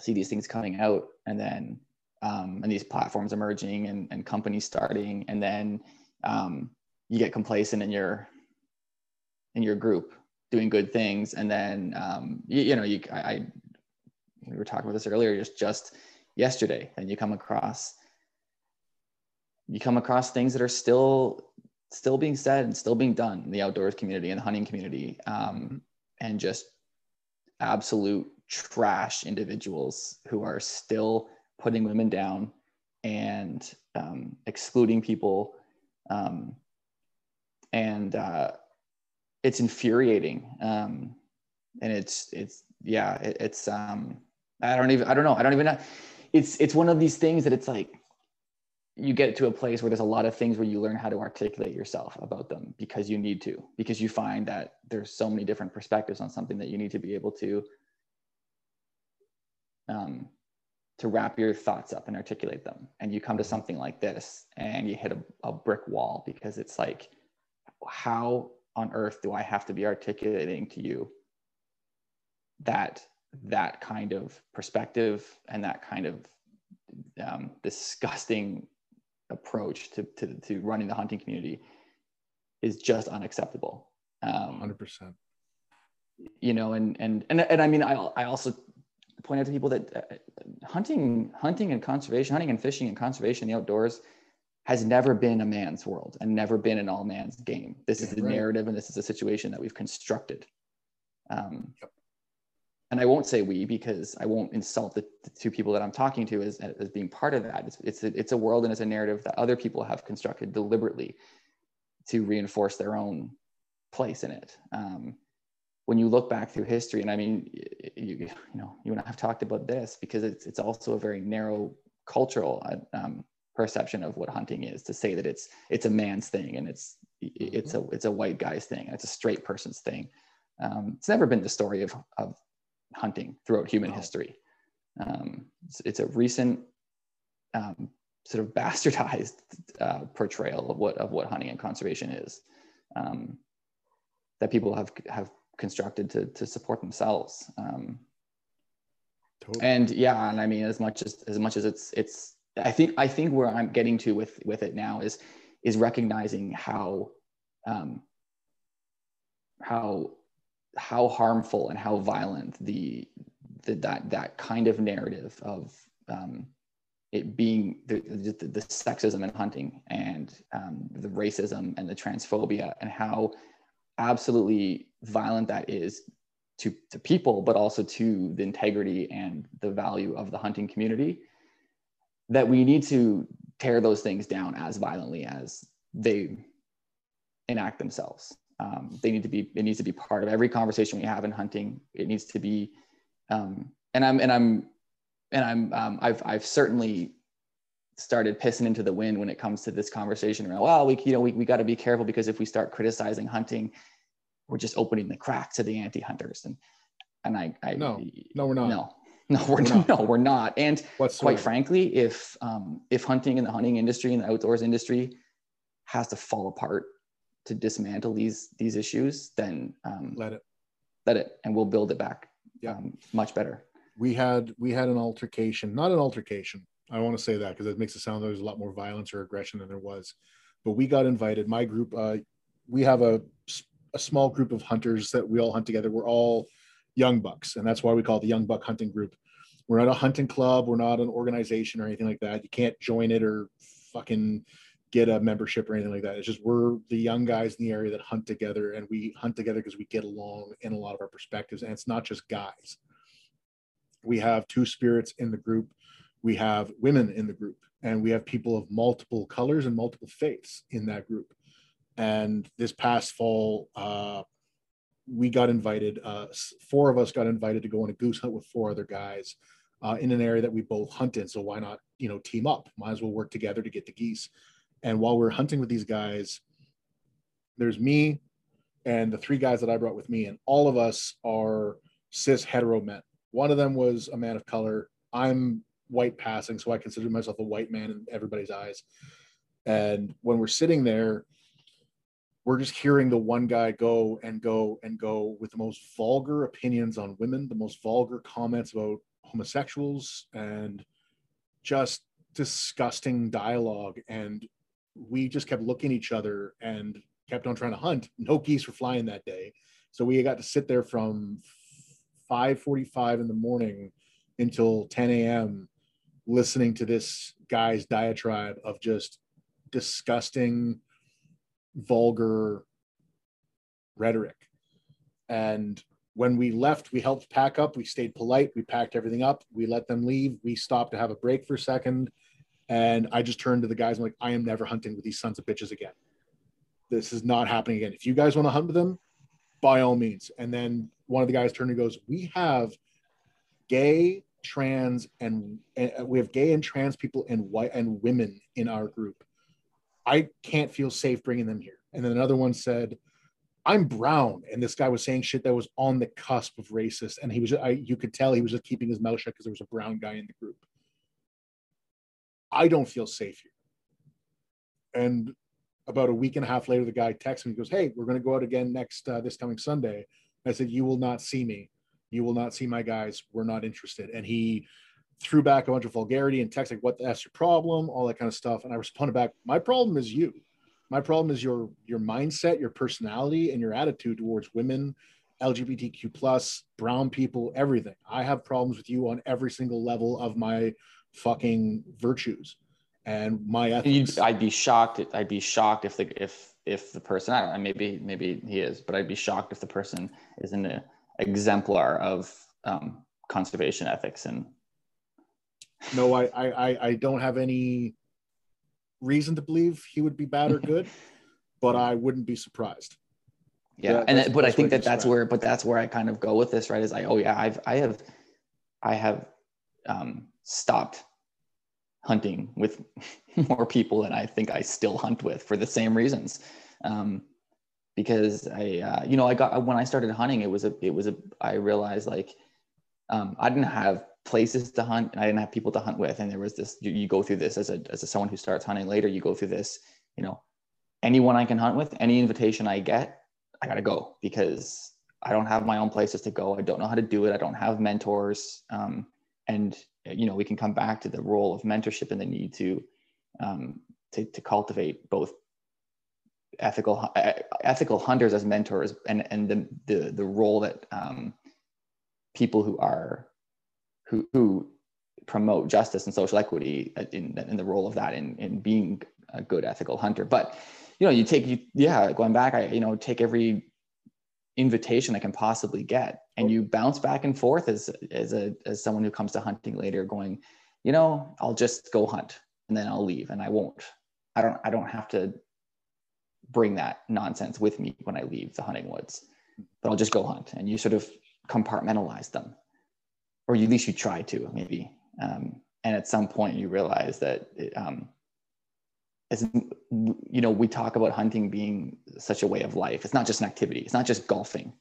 see these things coming out and then um, and these platforms emerging and, and companies starting and then um, you get complacent in your in your group doing good things and then um, you, you, know you I, I, we were talking about this earlier just just yesterday and you come across you come across things that are still still being said and still being done in the outdoors community and the hunting community um, and just absolute trash individuals who are still putting women down and um, excluding people. Um, and uh, it's infuriating. Um, and it's, it's, yeah, it, it's, um, I don't even, I don't know. I don't even know. It's, it's one of these things that it's like, you get to a place where there's a lot of things where you learn how to articulate yourself about them because you need to because you find that there's so many different perspectives on something that you need to be able to um, to wrap your thoughts up and articulate them. And you come to something like this and you hit a, a brick wall because it's like, how on earth do I have to be articulating to you that that kind of perspective and that kind of um, disgusting approach to, to, to running the hunting community is just unacceptable. Um, 100%. You know, and, and, and, and I mean, I, I also point out to people that uh, hunting, hunting and conservation, hunting and fishing and conservation, the outdoors, has never been a man's world and never been an all man's game. This yeah, is the right. narrative and this is a situation that we've constructed. Um, yep. And I won't say we because I won't insult the, the, two people that I'm talking to as, as being part of that. It's, it's, a, it's a world and it's a narrative that other people have constructed deliberately to reinforce their own place in it. Um, when you look back through history, and I mean, you, you know, you and I have talked about this because it's it's also a very narrow cultural uh, um, perception of what hunting is. To say that it's it's a man's thing and it's it's a it's a white guy's thing, it's a straight person's thing. Um, it's never been the story of of hunting throughout human history. Um, it's, it's, a recent um, sort of bastardized uh, portrayal of what of what hunting and conservation is um, that people have have constructed to to support themselves. Um, totally. And yeah, and I mean, as much as as much as it's it's, I think I think where I'm getting to with with it now is is recognizing how um, how how harmful and how violent the, the that that kind of narrative of um, it being the, the, the, sexism in hunting and um, the racism and the transphobia and how absolutely violent that is to, to people, but also to the integrity and the value of the hunting community, that we need to tear those things down as violently as they enact themselves. Um, they need to be. It needs to be part of every conversation we have in hunting. It needs to be. Um, and I'm and I'm and I'm um, I've I've certainly started pissing into the wind when it comes to this conversation around well we you know we, we got to be careful because if we start criticizing hunting we're just opening the crack to the anti-hunters and and i, I no no we're not no no we're, we're not. no we're not and Whatsoever. quite frankly if um, if hunting in the hunting industry and the outdoors industry has to fall apart to dismantle these these issues then um, let it let it and we'll build it back yeah. Um, much better we had we had an altercation not an altercation I want to say that because it makes it sound like there's a lot more violence or aggression than there was. But we got invited. My group, uh, we have a, a small group of hunters that we all hunt together. We're all young bucks, and that's why we call it the Young Buck Hunting Group. We're not a hunting club. We're not an organization or anything like that. You can't join it or fucking get a membership or anything like that. It's just we're the young guys in the area that hunt together, and we hunt together because we get along in a lot of our perspectives. And it's not just guys. We have two spirits in the group we have women in the group and we have people of multiple colors and multiple faiths in that group and this past fall uh, we got invited uh, four of us got invited to go on a goose hunt with four other guys uh, in an area that we both hunt in so why not you know team up might as well work together to get the geese and while we're hunting with these guys there's me and the three guys that i brought with me and all of us are cis hetero men one of them was a man of color i'm white passing, so I consider myself a white man in everybody's eyes. And when we're sitting there, we're just hearing the one guy go and go and go with the most vulgar opinions on women, the most vulgar comments about homosexuals, and just disgusting dialogue. And we just kept looking at each other and kept on trying to hunt. No geese were flying that day. So we got to sit there from 5:45 in the morning until 10 a.m listening to this guy's diatribe of just disgusting, vulgar rhetoric. And when we left, we helped pack up. We stayed polite. We packed everything up. We let them leave. We stopped to have a break for a second. And I just turned to the guys. I'm like, I am never hunting with these sons of bitches again. This is not happening again. If you guys want to hunt with them, by all means. And then one of the guys turned and goes, We have gay trans and, and uh, we have gay and trans people and white and women in our group. I can't feel safe bringing them here. And then another one said, I'm brown. And this guy was saying shit that was on the cusp of racist. And he was, I, you could tell he was just keeping his mouth shut because there was a brown guy in the group. I don't feel safe here. And about a week and a half later, the guy texts me, he goes, Hey, we're going to go out again next, uh, this coming Sunday. I said, You will not see me you will not see my guys. We're not interested. And he threw back a bunch of vulgarity and text like, what that's your problem? All that kind of stuff. And I responded back, my problem is you. My problem is your your mindset, your personality, and your attitude towards women, LGBTQ plus, brown people, everything. I have problems with you on every single level of my fucking virtues and my ethics. I'd be shocked. I'd be shocked if the if if the person I don't know maybe maybe he is, but I'd be shocked if the person is in a exemplar of um, conservation ethics and no I, I i don't have any reason to believe he would be bad or good but i wouldn't be surprised yeah that, and but i think that that's where but that's where i kind of go with this right is like oh yeah i've i have i have um, stopped hunting with more people than i think i still hunt with for the same reasons um, because I, uh, you know, I got when I started hunting, it was a, it was a, I realized like, um, I didn't have places to hunt, and I didn't have people to hunt with, and there was this. You, you go through this as a, as a someone who starts hunting later. You go through this, you know, anyone I can hunt with, any invitation I get, I gotta go because I don't have my own places to go. I don't know how to do it. I don't have mentors, um, and you know, we can come back to the role of mentorship and the need to, um, to, to cultivate both ethical ethical hunters as mentors and and the the, the role that um, people who are who who promote justice and social equity in, in the role of that in, in being a good ethical hunter. But you know you take you yeah going back i you know take every invitation i can possibly get and you bounce back and forth as as a as someone who comes to hunting later going you know i'll just go hunt and then i'll leave and i won't i don't i don't have to bring that nonsense with me when I leave the hunting woods, but I'll just go hunt. And you sort of compartmentalize them, or at least you try to maybe. Um, and at some point you realize that it, um, you know, we talk about hunting being such a way of life. It's not just an activity. It's not just golfing,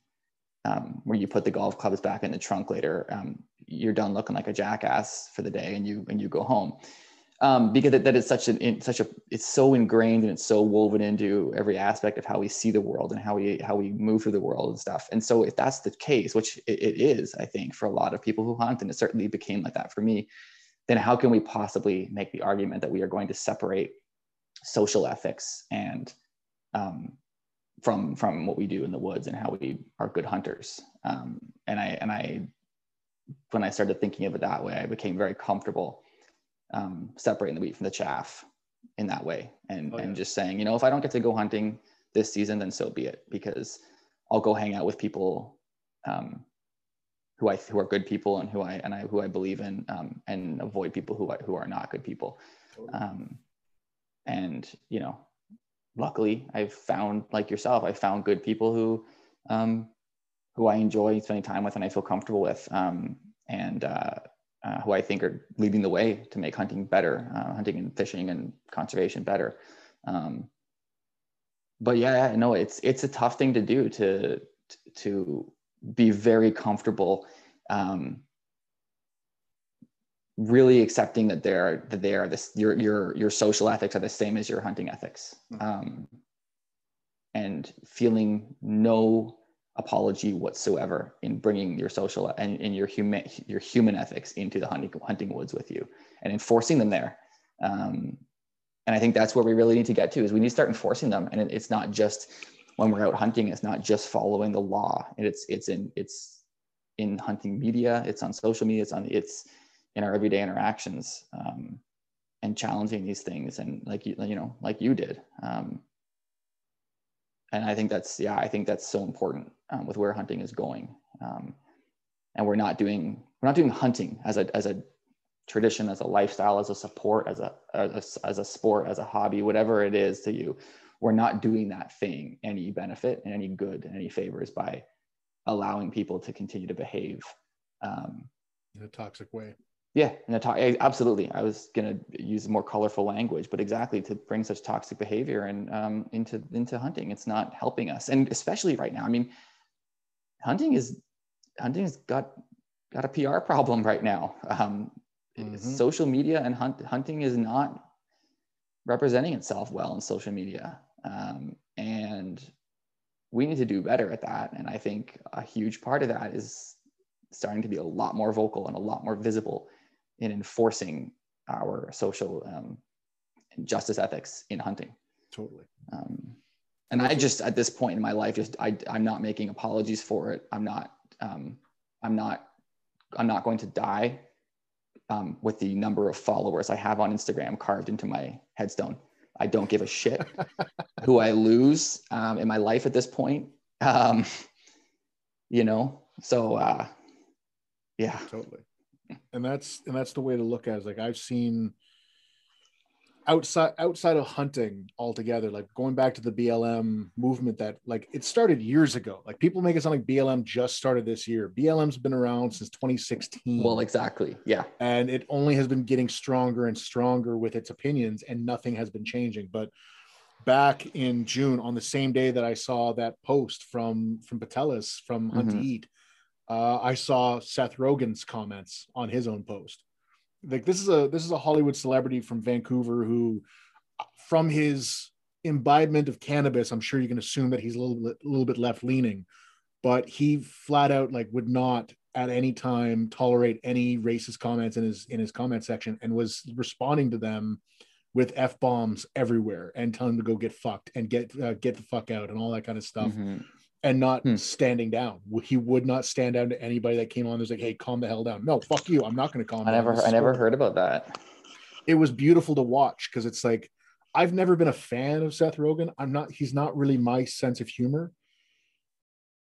um, where you put the golf clubs back in the trunk later. Um, you're done looking like a jackass for the day, and you and you go home um, because that, that is such an in, such a it's so ingrained and it's so woven into every aspect of how we see the world and how we how we move through the world and stuff. And so if that's the case, which it, it is, I think for a lot of people who hunt, and it certainly became like that for me, then how can we possibly make the argument that we are going to separate social ethics and um, from from what we do in the woods and how we are good hunters? Um, and I and I when I started thinking of it that way, I became very comfortable um, separating the wheat from the chaff in that way and, oh, yeah. and just saying, you know, if I don't get to go hunting this season, then so be it, because I'll go hang out with people um, who I who are good people and who I and I who I believe in, um, and avoid people who I, who are not good people. Um, and you know, luckily, I've found like yourself, I found good people who um, who I enjoy spending time with and I feel comfortable with. Um, and uh, uh, who I think are leading the way to make hunting better, uh, hunting and fishing and conservation better. Um, but yeah, no, it's it's a tough thing to do to to be very comfortable, um, really accepting that they're that they are this your your your social ethics are the same as your hunting ethics, hmm. um, and feeling no apology whatsoever in bringing your social and, in your human your human ethics into the hunting hunting woods with you and enforcing them there. Um, and i think that's where we really need to get to is we need to start enforcing them. And it, it's not just when we're out hunting it's not just following the law. And it's it's in it's in hunting media it's on social media it's on it's in our everyday interactions um, and challenging these things and like you you know like you did um, and I think that's yeah, I think that's so important um, with where hunting is going. Um, and we're not doing we're not doing hunting as a as a tradition, as a lifestyle, as a support, as a as a, as a sport, as a hobby, whatever it is to you. We're not doing that thing any benefit and any good and any favors by allowing people to continue to behave um, in a toxic way. Yeah, in a to- absolutely. I was going to use more colorful language, but exactly to bring such toxic behavior and um, into into hunting, it's not helping us, and especially right now. I mean, hunting is hunting has got got a PR problem right now. Um, mm-hmm. Social media and hunt, hunting is not representing itself well in social media, um, and we need to do better at that. And I think a huge part of that is starting to be a lot more vocal and a lot more visible in enforcing our social um, justice ethics in hunting. Totally. Um, and I just at this point in my life, just I, I'm not making apologies for it. I'm not. Um, I'm not. I'm not going to die um, with the number of followers I have on Instagram carved into my headstone. I don't give a shit who I lose um, in my life at this point. Um, you know, so uh, yeah, totally and that's and that's the way to look at it. Like I've seen outside outside of hunting altogether like going back to the blm movement that like it started years ago. Like people make it sound like blm just started this year. Blm's been around since 2016 well exactly. Yeah. And it only has been getting stronger and stronger with its opinions and nothing has been changing. But back in june on the same day that i saw that post from from patelis from hunt mm-hmm. to eat uh, I saw Seth Rogen's comments on his own post. Like this is a this is a Hollywood celebrity from Vancouver who, from his imbibement of cannabis, I'm sure you can assume that he's a little bit, little bit left leaning, but he flat out like would not at any time tolerate any racist comments in his in his comment section and was responding to them with f bombs everywhere and telling them to go get fucked and get uh, get the fuck out and all that kind of stuff. Mm-hmm and not hmm. standing down. He would not stand down to anybody that came on. There's like, hey, calm the hell down. No, fuck you. I'm not going to calm. I down. never, I never heard about that. It was beautiful to watch because it's like I've never been a fan of Seth Rogen. I'm not. He's not really my sense of humor.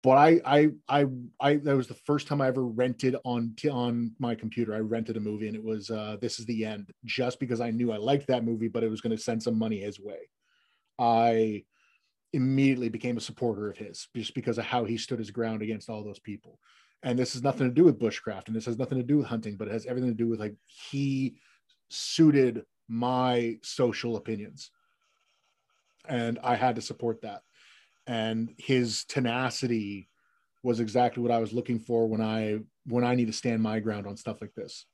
But I, I, I, I. That was the first time I ever rented on on my computer. I rented a movie, and it was uh, "This Is the End," just because I knew I liked that movie, but it was going to send some money his way. I immediately became a supporter of his just because of how he stood his ground against all those people. And this has nothing to do with bushcraft and this has nothing to do with hunting, but it has everything to do with like he suited my social opinions. And I had to support that. And his tenacity was exactly what I was looking for when I when I need to stand my ground on stuff like this.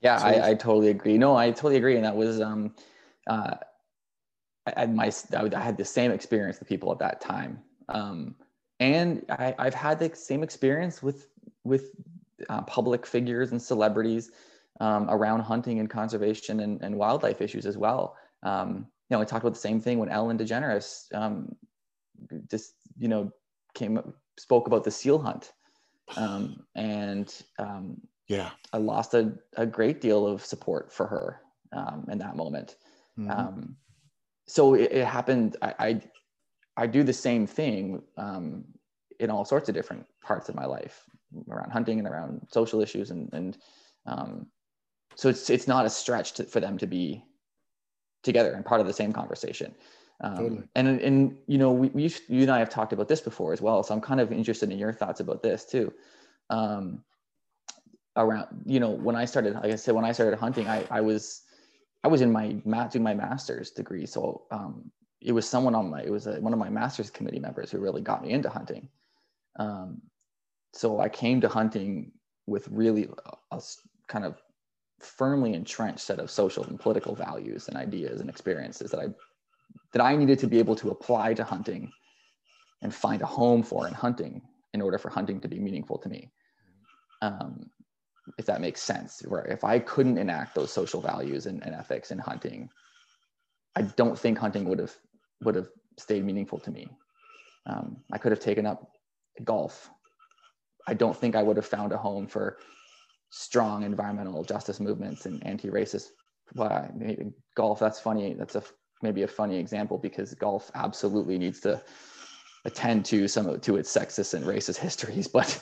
Yeah, so I, I totally agree. No, I totally agree. And that was um uh I had my I had the same experience with people at that time. Um and I, I've had the same experience with with uh, public figures and celebrities um, around hunting and conservation and, and wildlife issues as well. Um, you know, I talked about the same thing when Ellen DeGeneres um, just you know came spoke about the seal hunt, um, and um, yeah, I lost a, a great deal of support for her um, in that moment. Mhm. Um, so it, it happened. I, I I do the same thing um, in all sorts of different parts of my life around hunting and around social issues and and um, so it's it's not a stretch to, for them to be together and part of the same conversation. Um, Totally. And and you know we, we you and I have talked about this before as well. So I'm kind of interested in your thoughts about this too. Um, around you know when I started, like I said, when I started hunting, I I was I was in my doing my master's degree, so um, it was someone on my it was a, one of my master's committee members who really got me into hunting. Um, so I came to hunting with really a kind of firmly entrenched set of social and political values and ideas and experiences that I that I needed to be able to apply to hunting and find a home for in hunting in order for hunting to be meaningful to me. Um, if that makes sense, where if I couldn't enact those social values and, and ethics in hunting, I don't think hunting would have would have stayed meaningful to me. Um, I could have taken up golf. I don't think I would have found a home for strong environmental justice movements and anti-racist. Well, maybe golf. That's funny. That's a maybe a funny example because golf absolutely needs to attend to some of to its sexist and racist histories. But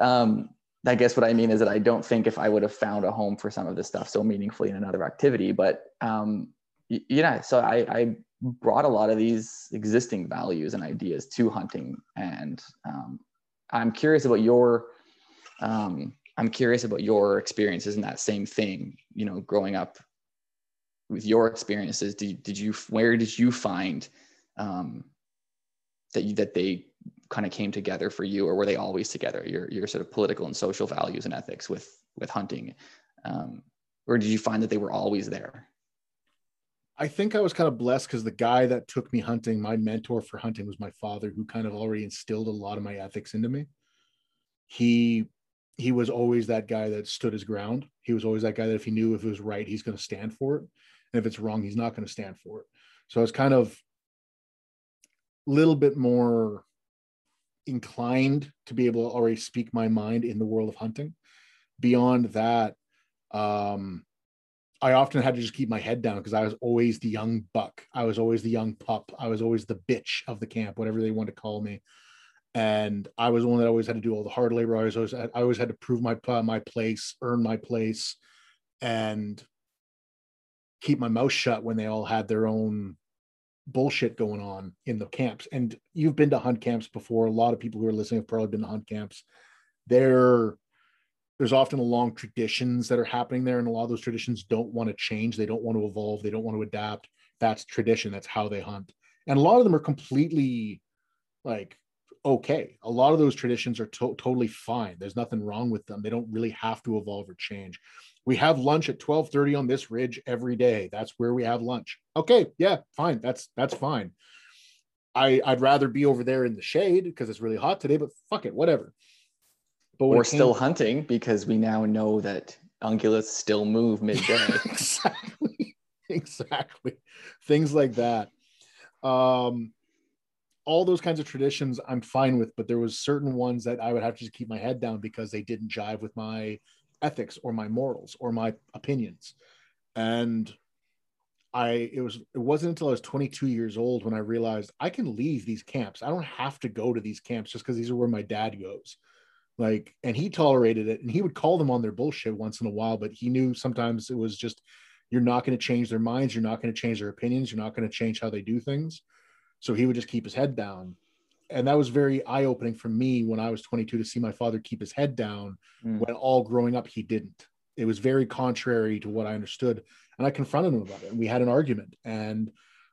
um, I guess what I mean is that I don't think if I would have found a home for some of this stuff so meaningfully in another activity. But um, y- yeah, so I, I brought a lot of these existing values and ideas to hunting, and um, I'm curious about your. Um, I'm curious about your experiences in that same thing. You know, growing up with your experiences, did, did you where did you find um, that you that they kind of came together for you, or were they always together? Your your sort of political and social values and ethics with with hunting, um, or did you find that they were always there? I think I was kind of blessed because the guy that took me hunting, my mentor for hunting was my father, who kind of already instilled a lot of my ethics into me. He he was always that guy that stood his ground. He was always that guy that if he knew if it was right, he's going to stand for it. And if it's wrong, he's not going to stand for it. So I was kind of a little bit more inclined to be able to already speak my mind in the world of hunting. Beyond that, um, I often had to just keep my head down because I was always the young buck. I was always the young pup. I was always the bitch of the camp, whatever they want to call me. And I was the one that always had to do all the hard labor. I was always, I always had to prove my uh, my place, earn my place, and keep my mouth shut when they all had their own bullshit going on in the camps. And you've been to hunt camps before. A lot of people who are listening have probably been to hunt camps. There, there's often long traditions that are happening there, and a lot of those traditions don't want to change. They don't want to evolve. They don't want to adapt. That's tradition. That's how they hunt. And a lot of them are completely like okay. A lot of those traditions are to- totally fine. There's nothing wrong with them. They don't really have to evolve or change. We have lunch at 12:30 on this ridge every day. That's where we have lunch. Okay, yeah, fine. That's that's fine. I I'd rather be over there in the shade because it's really hot today, but fuck it, whatever. But We're still hunting because we now know that ungulates still move midday. exactly exactly things like that um all those kinds of traditions i'm fine with but there was certain ones that i would have to just keep my head down because they didn't jive with my ethics or my morals or my opinions. And i it was it wasn't until i was 22 years old when i realized i can leave these camps. I don't have to go to these camps just because these are where my dad goes. Like and he tolerated it and he would call them on their bullshit once in a while but he knew sometimes it was just you're not going to change their minds. You're not going to change their opinions. You're not going to change how they do things. So he would just keep his head down. And that was very eye opening for me when I was 22 to see my father keep his head down Mm. when all growing up he didn't. It was very contrary to what I understood. And I confronted him about it. And we had an argument. And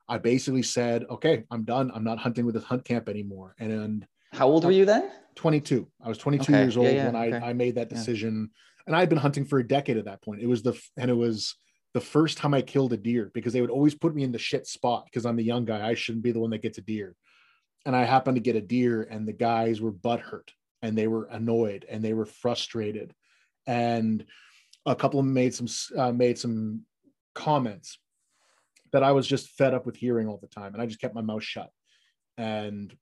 I basically said, okay, I'm done. I'm not hunting with this hunt camp anymore. And, and How old were you then? 22. I was 22 Okay. years old yeah, when I, okay. I made that Yeah. decision. And I had been hunting for a decade at that point. It was the and it was the first time I killed a deer because they would always put me in the shit spot because I'm the young guy. I shouldn't be the one that gets a deer. And I happened to get a deer, and the guys were butthurt and they were annoyed and they were frustrated. And a couple of them made some uh, made some comments that I was just fed up with hearing all the time, and I just kept my mouth shut. And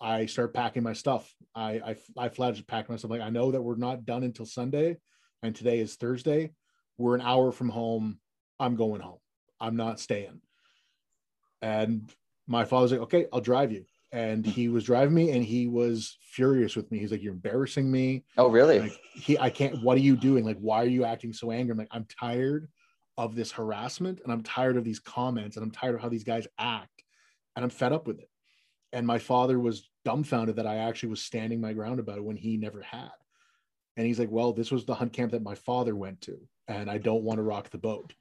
I started packing my stuff. I I, I flat just packed myself. Like I know that we're not done until Sunday, and today is Thursday. We're an hour from home. I'm going home. I'm not staying. And my father's like, okay, I'll drive you. And he was driving me, and he was furious with me. He's like, "You're embarrassing me." Oh, really? Like he, I can't. What are you doing? Like, why are you acting so angry? I'm like, I'm tired of this harassment, and I'm tired of these comments, and I'm tired of how these guys act, and I'm fed up with it. And my father was dumbfounded that I actually was standing my ground about it when he never had. And he's like, "Well, this was the hunt camp that my father went to, and I don't want to rock the boat."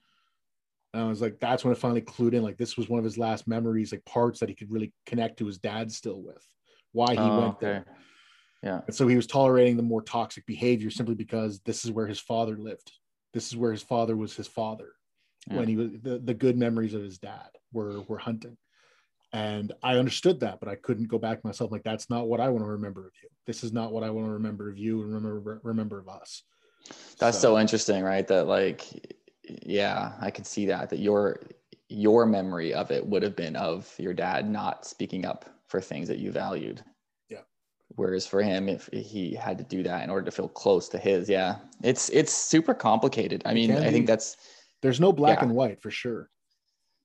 And I was like, that's when I finally clued in. Like, this was one of his last memories, like parts that he could really connect to his dad still with. Why he Oh, went there. Yeah. And so he was tolerating the more toxic behavior simply because this is where his father lived. This is where his father was his father when he was the, the good memories of his dad were were hunting. And I understood that, but I couldn't go back myself like that's not what I want to remember of you. This is not what I want to remember of you and remember remember of us. That's so, interesting, right? That like, yeah, I can see that that your your memory of it would have been of your dad not speaking up for things that you valued. Yeah. Whereas for him, if he had to do that in order to feel close to his, yeah, it's it's super complicated. I mean, I be. think that's There's no black Yeah. and white for sure.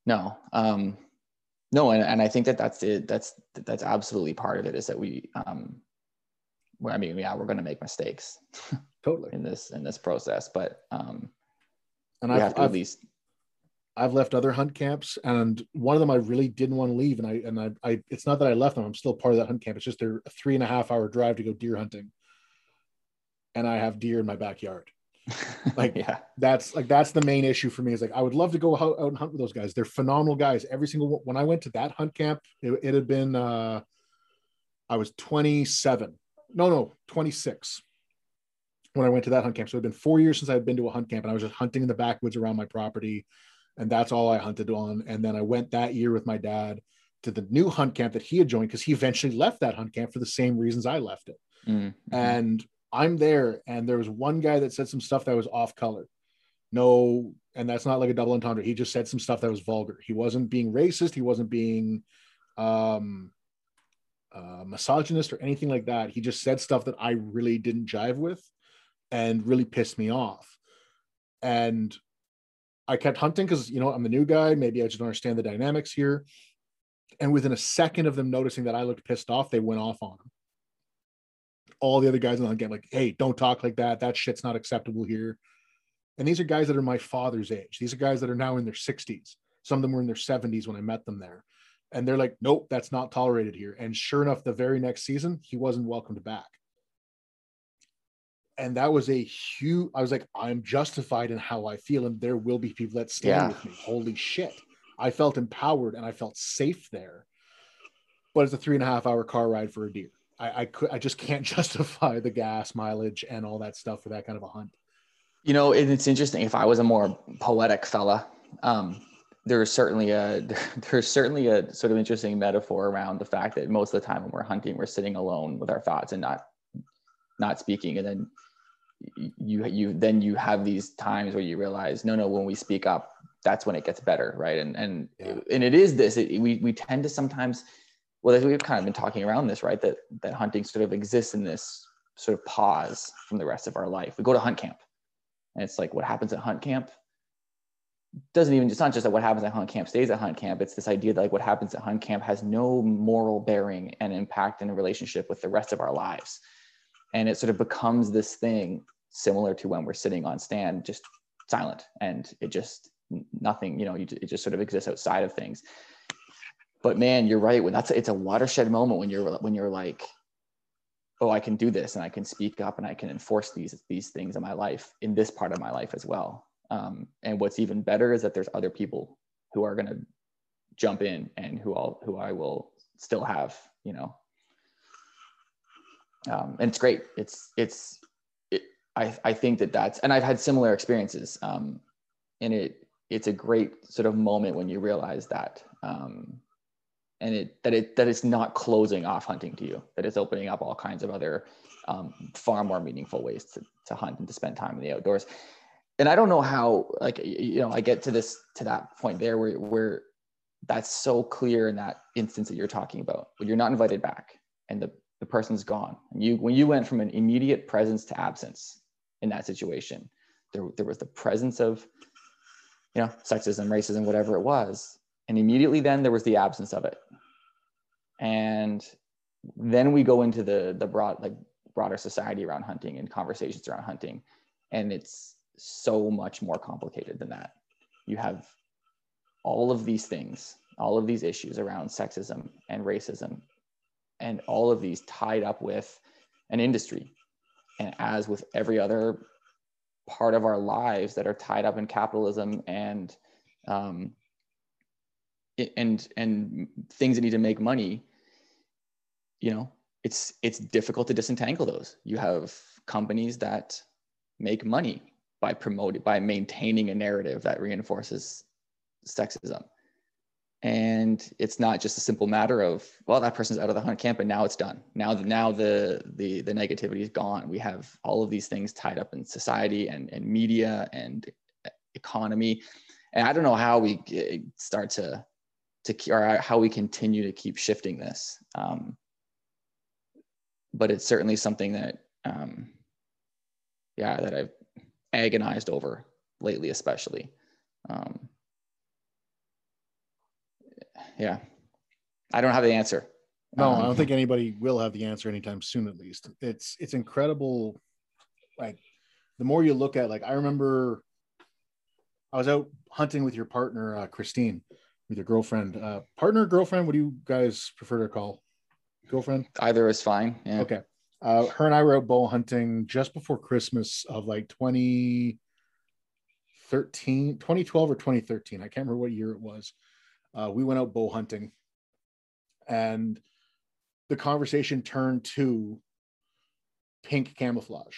no, um, no, and, and I think that that's it. That's that's absolutely part of it. Is that we, um, well, I mean, yeah, we're going to make mistakes Totally. in this in this process, but um, And we I've, I've, at least I've left other hunt camps, and one of them I really didn't want to leave. And I and I, I it's not that I left them; I'm still part of that hunt camp. It's just they're a three and a half hour drive to go deer hunting, and I have deer in my backyard. Like, yeah, That's like that's the main issue for me. Is like I would love to go out, out and hunt with those guys. They're phenomenal guys. Every single one. When I went to that hunt camp, it, it had been uh, I was 27. No, no, 26 when I went to that hunt camp. So it had been four years since I had been to a hunt camp, and I was just hunting in the backwoods around my property, and that's all I hunted on. And then I went that year with my dad to the new hunt camp that he had joined because he eventually left that hunt camp for the same reasons I left it. Mm, mhm. And I'm there, and there was one guy that said some stuff that was off color. No, and that's not like a double entendre. He just said some stuff that was vulgar. He wasn't being racist. He wasn't being um, uh, misogynist or anything like that. He just said stuff that I really didn't jive with and really pissed me off. And I kept hunting because, you know, I'm the new guy. Maybe I just don't understand the dynamics here. And within a second of them noticing that I looked pissed off, they went off on him. All the other guys in the camp, like, hey, don't talk like that. That shit's not acceptable here. And these are guys that are my father's age. These are guys that are now in their 60s. Some of them were in their 70s when I met them there. And they're like, nope, that's not tolerated here. And sure enough, the very next season, he wasn't welcomed back. And that was a huge, I was like, I'm justified in how I feel. And there will be people that stand Yeah. with me. Holy shit. I felt empowered and I felt safe there. But it's a three and a half hour car ride for a deer. I, I could I just can't justify the gas mileage and all that stuff for that kind of a hunt. You know, and it's interesting. If I was a more poetic fella, um, there's certainly a there's certainly a sort of interesting metaphor around the fact that most of the time when we're hunting, we're sitting alone with our thoughts and not not speaking, and then you you then you have these times where you realize, no, no, when we speak up, that's when it gets better, right? And and Yeah. and it is this. It, we we tend to sometimes, well, we've kind of been talking around this, right? That that hunting sort of exists in this sort of pause from the rest of our life. We go to hunt camp and it's like what happens at hunt camp doesn't even it's not just that what happens at hunt camp stays at hunt camp it's this idea that like what happens at hunt camp has no moral bearing and impact in a relationship with the rest of our lives and it sort of becomes this thing similar to when we're sitting on stand just silent and it just nothing you know you, it just sort of exists outside of things but man, you're right. When that's it's a watershed moment when you're when you're like, oh, I can do this and I can speak up and I can enforce these these things in my life in this part of my life as well. Um, and what's even better is that there's other people who are going to jump in and who I'll who I will still have, you know. Um, and it's great. It's it's it, I I think that that's and I've had similar experiences. Um, and it it's a great sort of moment when you realize that um, and it that it that it's not closing off hunting to you that it's opening up all kinds of other um, far more meaningful ways to, to hunt and to spend time in the outdoors and i don't know how like you know i get to this to that point there where where that's so clear in that instance that you're talking about when you're not invited back and the, the person's gone. And you when you went from an immediate presence to absence in that situation there, there was the presence of you know sexism racism whatever it was and immediately then there was the absence of it. And then we go into the the broad like broader society around hunting and conversations around hunting and it's so much more complicated than that. You have all of these things all of these issues around sexism and racism and all of these tied up with an industry. And as with every other part of our lives that are tied up in capitalism and um, and and things that need to make money you know it's it's difficult to disentangle those. You have companies that make money by promoting by maintaining a narrative that reinforces sexism and it's not just a simple matter of well that person's out of the hunt camp and now it's done now now the the the negativity is gone we have all of these things tied up in society and and media and economy and i don't know how we start to to or how we continue to keep shifting this. Um, but it's certainly something that, um, yeah, that I've agonized over lately, especially. Um, yeah, I don't have the answer. No, I don't um, think anybody will have the answer anytime soon. At least it's it's incredible. Like the more you look at, like I remember, I was out hunting with your partner uh, Christine, with your girlfriend, uh, partner, girlfriend. What do you guys prefer to call girlfriend? Either is fine. Yeah. Okay. Uh, her and I were out bow hunting just before Christmas of like 2013, 2012 or 2013. I can't remember what year it was. Uh, we went out bow hunting and the conversation turned to pink camouflage.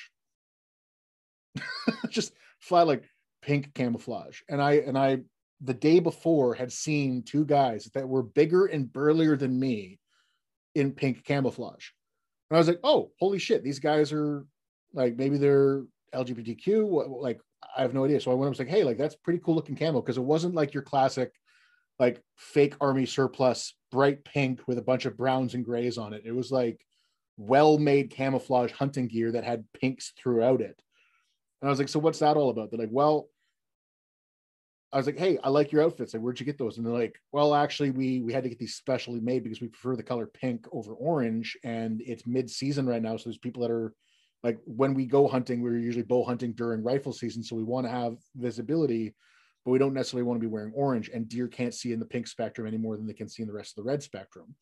just fly like pink camouflage. And I, and I the day before had seen two guys that were bigger and burlier than me in pink camouflage. And I was like, oh, holy shit, these guys are like maybe they're LGBTQ. Like, I have no idea. So I went up and was like, hey, like that's pretty cool looking camo because it wasn't like your classic, like fake army surplus, bright pink with a bunch of browns and grays on it. It was like well made camouflage hunting gear that had pinks throughout it. And I was like, so what's that all about? They're like, well, I was like, "Hey, I like your outfits. Like, where'd you get those?" And they're like, "Well, actually, we we had to get these specially made because we prefer the color pink over orange, and it's mid season right now. So there's people that are like, when we go hunting, we're usually bow hunting during rifle season, so we want to have visibility, but we don't necessarily want to be wearing orange. And deer can't see in the pink spectrum any more than they can see in the rest of the red spectrum.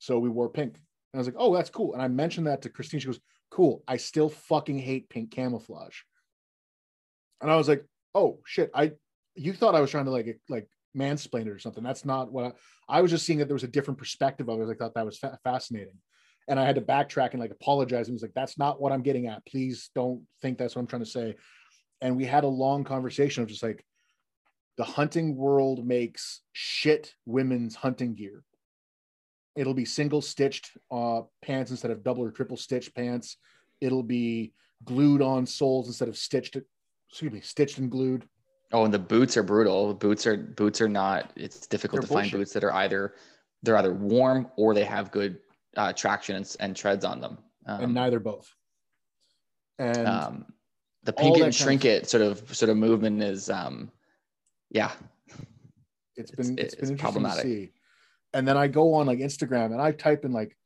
So we wore pink. And I was like, "Oh, that's cool." And I mentioned that to Christine. She goes, "Cool. I still fucking hate pink camouflage." And I was like, "Oh shit, I." you thought I was trying to like like mansplain it or something. That's not what I, I was just seeing that there was a different perspective of it. I thought that was fa- fascinating. And I had to backtrack and like apologize. And was like, that's not what I'm getting at. Please don't think that's what I'm trying to say. And we had a long conversation of just like the hunting world makes shit women's hunting gear. It'll be single stitched uh, pants instead of double or triple stitched pants. It'll be glued on soles instead of stitched, excuse me, stitched and glued Oh, and the boots are brutal. Boots are boots are not. It's difficult They're to bullshit. find boots that are either they're either warm or they have good uh, traction and, and, treads on them. Um, and neither both. And um, the pink and shrink it sort of sort of movement is, um, yeah, it's been it's, it's been it's problematic. To see. And then I go on like Instagram and I type in like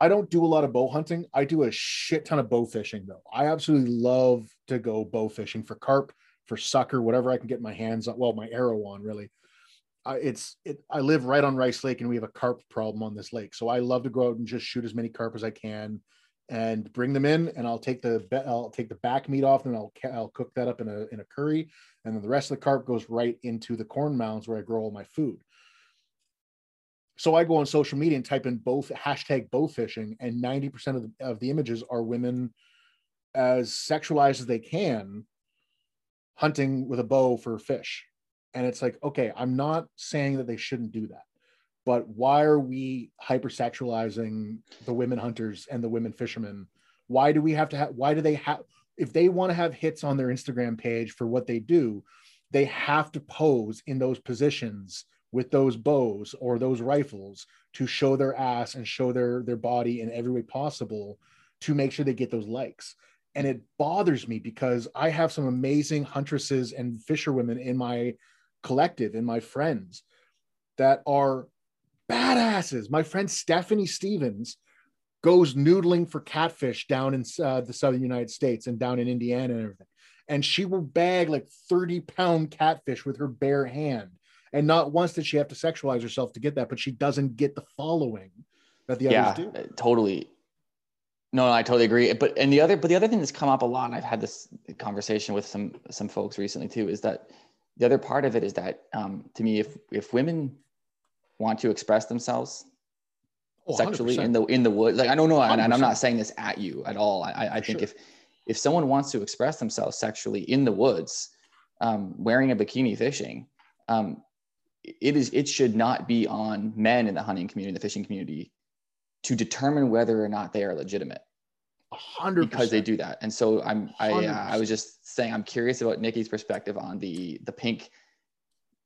I don't do a lot of bow hunting. I do a shit ton of bow fishing though. I absolutely love to go bow fishing for carp for sucker, whatever I can get my hands on. Well, my arrow on really. I, it's it. I live right on Rice Lake, and we have a carp problem on this lake. So I love to go out and just shoot as many carp as I can, and bring them in. And I'll take the I'll take the back meat off, and I'll I'll cook that up in a in a curry, and then the rest of the carp goes right into the corn mounds where I grow all my food. So I go on social media and type in both hashtag bow fishing, and ninety percent of the, of the images are women as sexualized as they can hunting with a bow for fish and it's like, okay, I'm not saying that they shouldn't do that, but why are we hypersexualizing the women hunters and the women fishermen? Why do we have to have, why do they have, if they want to have hits on their Instagram page for what they do, they have to pose in those positions with those bows or those rifles to show their ass and show their their body in every way possible to make sure they get those likes and it bothers me because i have some amazing huntresses and fisherwomen in my collective and my friends that are badasses. My friend Stephanie Stevens goes noodling for catfish down in uh, the southern United States and down in Indiana and everything. And she will bag like 30 pound catfish with her bare hand. And not once did she have to sexualize herself to get that, but she doesn't get the following that the yeah, others do. Uh, totally. No, I totally agree. But and the other, but the other thing that's come up a lot, and I've had this conversation with some some folks recently too, is that the other part of it is that um, to me, if if women want to express themselves oh, sexually in the in the wood, like I don't know, and, and, I'm not saying this at you at all. I, I think sure. if if someone wants to express themselves sexually in the woods, um, wearing a bikini fishing, um, it is it should not be on men in the hunting community, the fishing community, to determine whether or not they are legitimate. 100 because they do that and so i'm i uh, i was just saying i'm curious about nikki's perspective on the the pink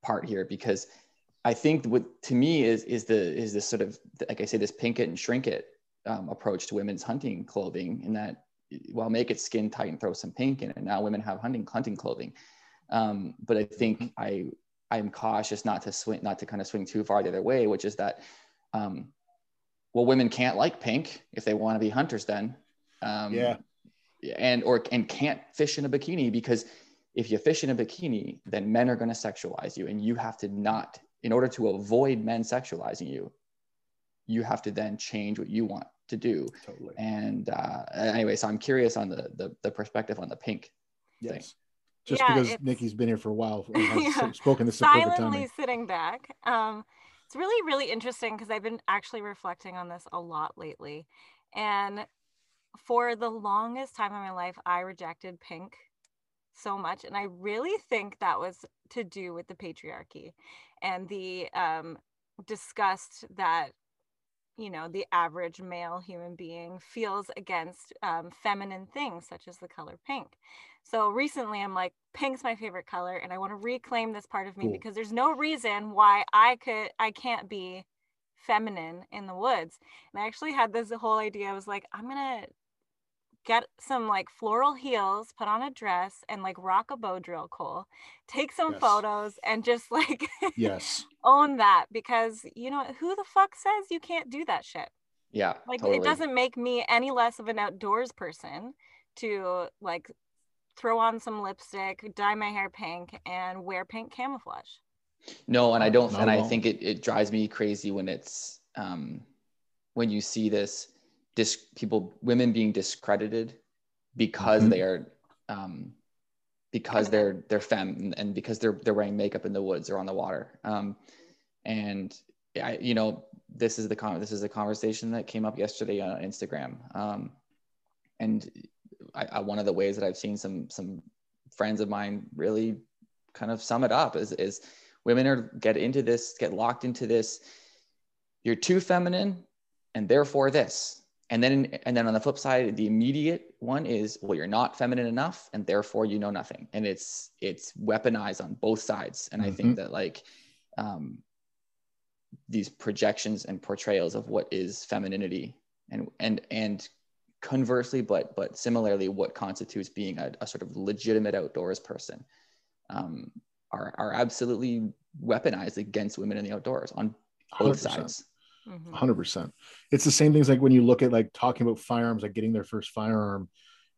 part here because i think what to me is is the is this sort of like i say this pink it and shrink it um, approach to women's hunting clothing in that well make it skin tight and throw some pink in it now women have hunting hunting clothing um, but i think mm-hmm. i i'm cautious not to swing not to kind of swing too far the other way which is that um, well women can't like pink if they want to be hunters then um, yeah. And or and can't fish in a bikini because if you fish in a bikini, then men are going to sexualize you, and you have to not in order to avoid men sexualizing you. You have to then change what you want to do. Totally. And uh, anyway, so I'm curious on the the, the perspective on the pink yes. thing just yeah, because Nikki's been here for a while yeah. spoken this silently sitting back. Um, it's really really interesting because I've been actually reflecting on this a lot lately, and for the longest time in my life, I rejected pink so much. And I really think that was to do with the patriarchy and the um, disgust that, you know, the average male human being feels against um, feminine things such as the color pink. So recently I'm like, pink's my favorite color and I want to reclaim this part of me cool. because there's no reason why I could, I can't be feminine in the woods. And I actually had this whole idea. I was like, I'm gonna get some like floral heels, put on a dress, and like rock a bow drill, Cole. Take some yes. photos and just like yes own that because you know who the fuck says you can't do that shit. Yeah, like totally. it doesn't make me any less of an outdoors person to like throw on some lipstick, dye my hair pink, and wear pink camouflage. No, and I don't, and I think it, it drives me crazy when it's um when you see this dis- people women being discredited because mm-hmm. they are um, because they're they're femme and because they're they're wearing makeup in the woods or on the water. Um, and I, you know this is the con- this is a conversation that came up yesterday on Instagram. Um, and I, I, one of the ways that I've seen some some friends of mine really kind of sum it up is is women are get into this get locked into this. You're too feminine and therefore this and then and then on the flip side the immediate one is well you're not feminine enough and therefore you know nothing and it's it's weaponized on both sides and mm-hmm. i think mm-hmm. that like um, these projections and portrayals of what is femininity and and and conversely but but similarly what constitutes being a, a sort of legitimate outdoors person um, are are absolutely weaponized against women in the outdoors on both 100%. sides 100 mm-hmm. percent it's the same things like when you look at like talking about firearms like getting their first firearm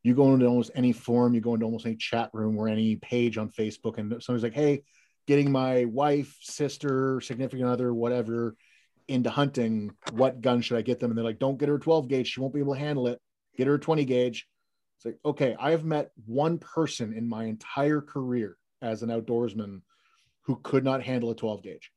you go into almost any forum you go into almost any chat room or any page on facebook and somebody's like hey getting my wife, sister, significant other, whatever, into hunting. What gun should I get them? And they're like, don't get her a 12 gauge. She won't be able to handle it. Get her a 20 gauge. It's like, okay, I have met one person in my entire career as an outdoorsman who could not handle a 12 gauge.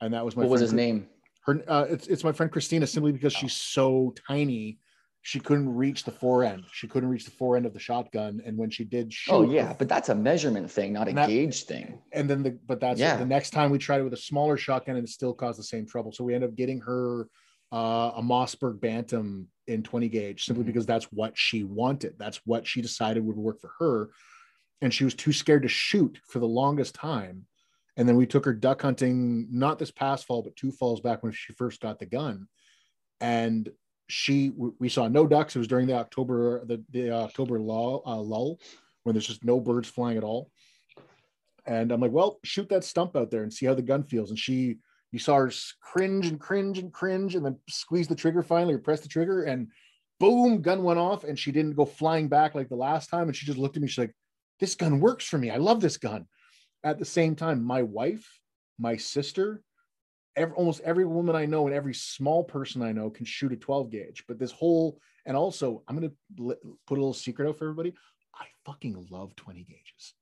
And that was my what was friend his name? Her uh, it's, it's my friend christina simply because Oh. she's so tiny she couldn't reach the fore end she couldn't reach the fore end of the shotgun and when she did shoot Oh yeah, but that's a measurement thing, not a that- gauge thing. and then the but that's Yeah. the next time we tried it with a smaller shotgun and it still caused the same trouble so we ended up getting her uh, a mossberg bantam in 20 gauge simply Mhm. because that's what she wanted that's what she decided would work for her and she was too scared to shoot for the longest time and then we took her duck hunting not this past fall but two falls back when she first got the gun. And she we saw no ducks. It was during the october the, the october lull, uh, lull when there's just no birds flying at all. And i'm like well shoot that stump out there and see how the gun feels. And she you saw her cringe and cringe and cringe and then squeeze the trigger finally or press the trigger and boom gun went off and she didn't go flying back like the last time. And she just looked at me. She's like this gun works for me. I love this gun at the same time my wife my sister every, almost every woman i know and every small person i know can shoot a 12 gauge but this whole and also i'm going to put a little secret out for everybody i fucking love 20 gauges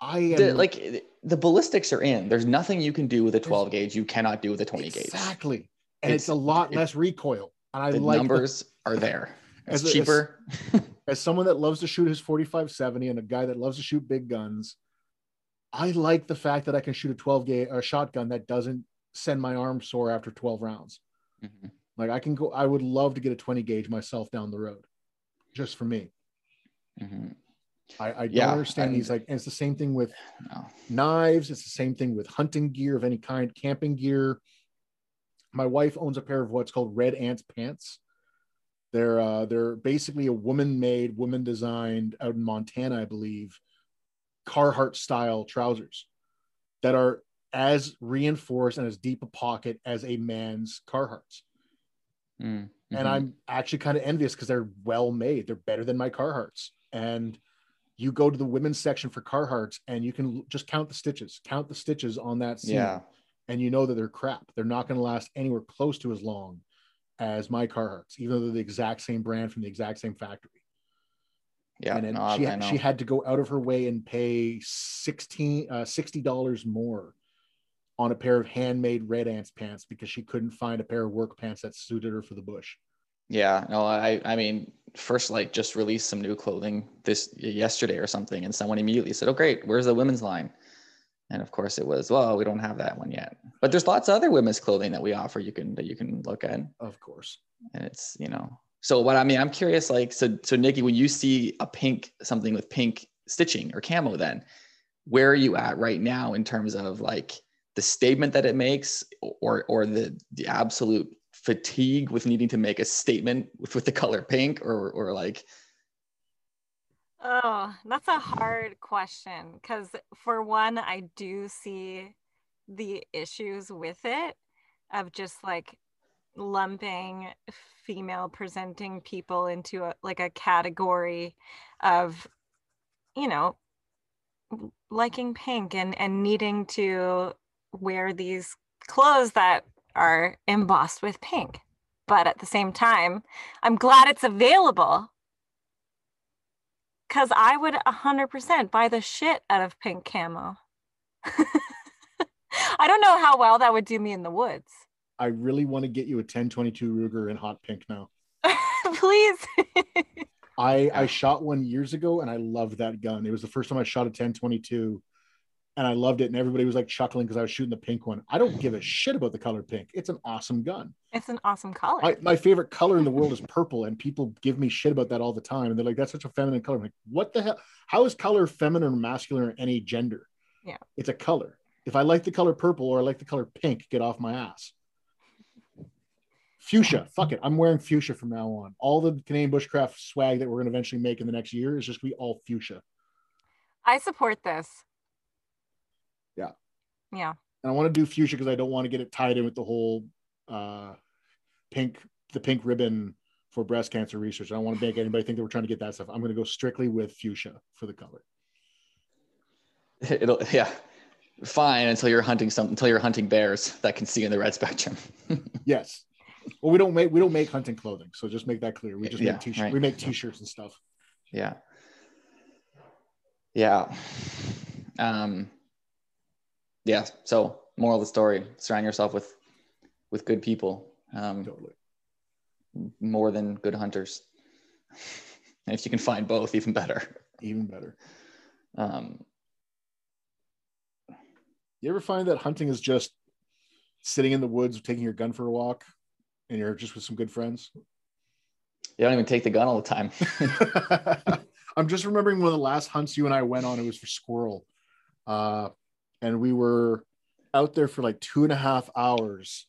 i am The, like the ballistics are in. There's nothing you can do with a 12 gauge you cannot do with a 20 gauge. exactly and it's, It's- a lot it- less recoil and i The like the numbers are there. As It's a- as- cheaper. as someone that loves to shoot his 4570 and a guy that loves to shoot big guns, I like the fact that I can shoot a 12 gauge a shotgun that doesn't send my arm sore after 12 rounds. Mhm. Like I can go, I would love to get a 20 gauge myself down the road, just for me. Mhm. I, I don't understand I- these. Like, and it's the same thing with No. knives. It's the same thing with hunting gear of any kind, camping gear. My wife owns a pair of what's called Red Ants pants. They're uh, they're basically a woman made, woman designed out in Montana, I believe, Carhartt style trousers that are as reinforced and as deep a pocket as a man's Carhartts. Mm, And mhm. I'm actually kind of envious because they're well made. They're better than my Carhartts. And you go to the women's section for Carhartts and you can just count the stitches, count the stitches on that seam, yeah. and you know that they're crap. They're not going to last anywhere close to as long as my Carhartts, even though they're the exact same brand from the exact same factory. Yeah. and then no, she, I she had to go out of her way and pay 16 uh, $60 more on a pair of handmade red ants pants because she couldn't find a pair of work pants that suited her for the bush. Yeah, no, I I mean, First Lite just released some new clothing this yesterday or something, and someone immediately said, "Oh, great, where's the women's line?" And of course, it was, "Well, we don't have that one yet." But there's lots of other women's clothing that we offer you can that you can look at, Of course. and it's you know. So what I mean, I'm curious, like, so so Nikki, when you see a pink something with pink stitching or camo, then where are you at right now in terms of like the statement that it makes, or or the the absolute fatigue with needing to make a statement with, with the color pink or or like? Oh, that's a hard question because, for one, I do see the issues with it of just like lumping female presenting people into a, like a category of, you know, liking pink and and needing to wear these clothes that are embossed with pink. But at the same time, I'm glad it's available because I would 100% buy the shit out of pink camo. I don't know how well that would do me in the woods. I really want to get you a 1022 Ruger in hot pink now. Please. I I shot one years ago and I loved that gun. It was the first time I shot a 1022 and I loved it. And everybody was like chuckling because I was shooting the pink one. I don't give a shit about the color pink. It's an awesome gun. it's an awesome color. My, my favorite color in the world is purple, and people give me shit about that all the time. And they're like, that's such a feminine color. I'm like, what the hell? How is color feminine or masculine or any gender? Yeah. It's a color. If I like the color purple or I like the color pink, get off my ass. Fuchsia, fuck it. I'm wearing fuchsia from now on. All the Canadian bushcraft swag that we're going to eventually make in the next year is just be all fuchsia. I support this. Yeah. Yeah. And I want to do fuchsia because I don't want to get it tied in with the whole uh, pink, the pink ribbon for breast cancer research. I don't want to make anybody think that we're trying to get that stuff. I'm going to go strictly with fuchsia for the color. it'll yeah fine until you're hunting some until you're hunting bears that can see in the red spectrum yes well we don't make we don't make hunting clothing so just make that clear. We just Yeah, make t-shirts. right. we make t-shirts and stuff. Yeah. Yeah. Um yeah so moral of the story surround yourself with with good people um totally. more than good hunters. And if you can find both even better. Even better. Um you ever find that hunting is just sitting in the woods taking your gun for a walk and you're just with some good friends you don't even take the gun all the time I'm just remembering one of the last hunts you and I went on. It was for squirrel, uh, and we were out there for like two and a half hours,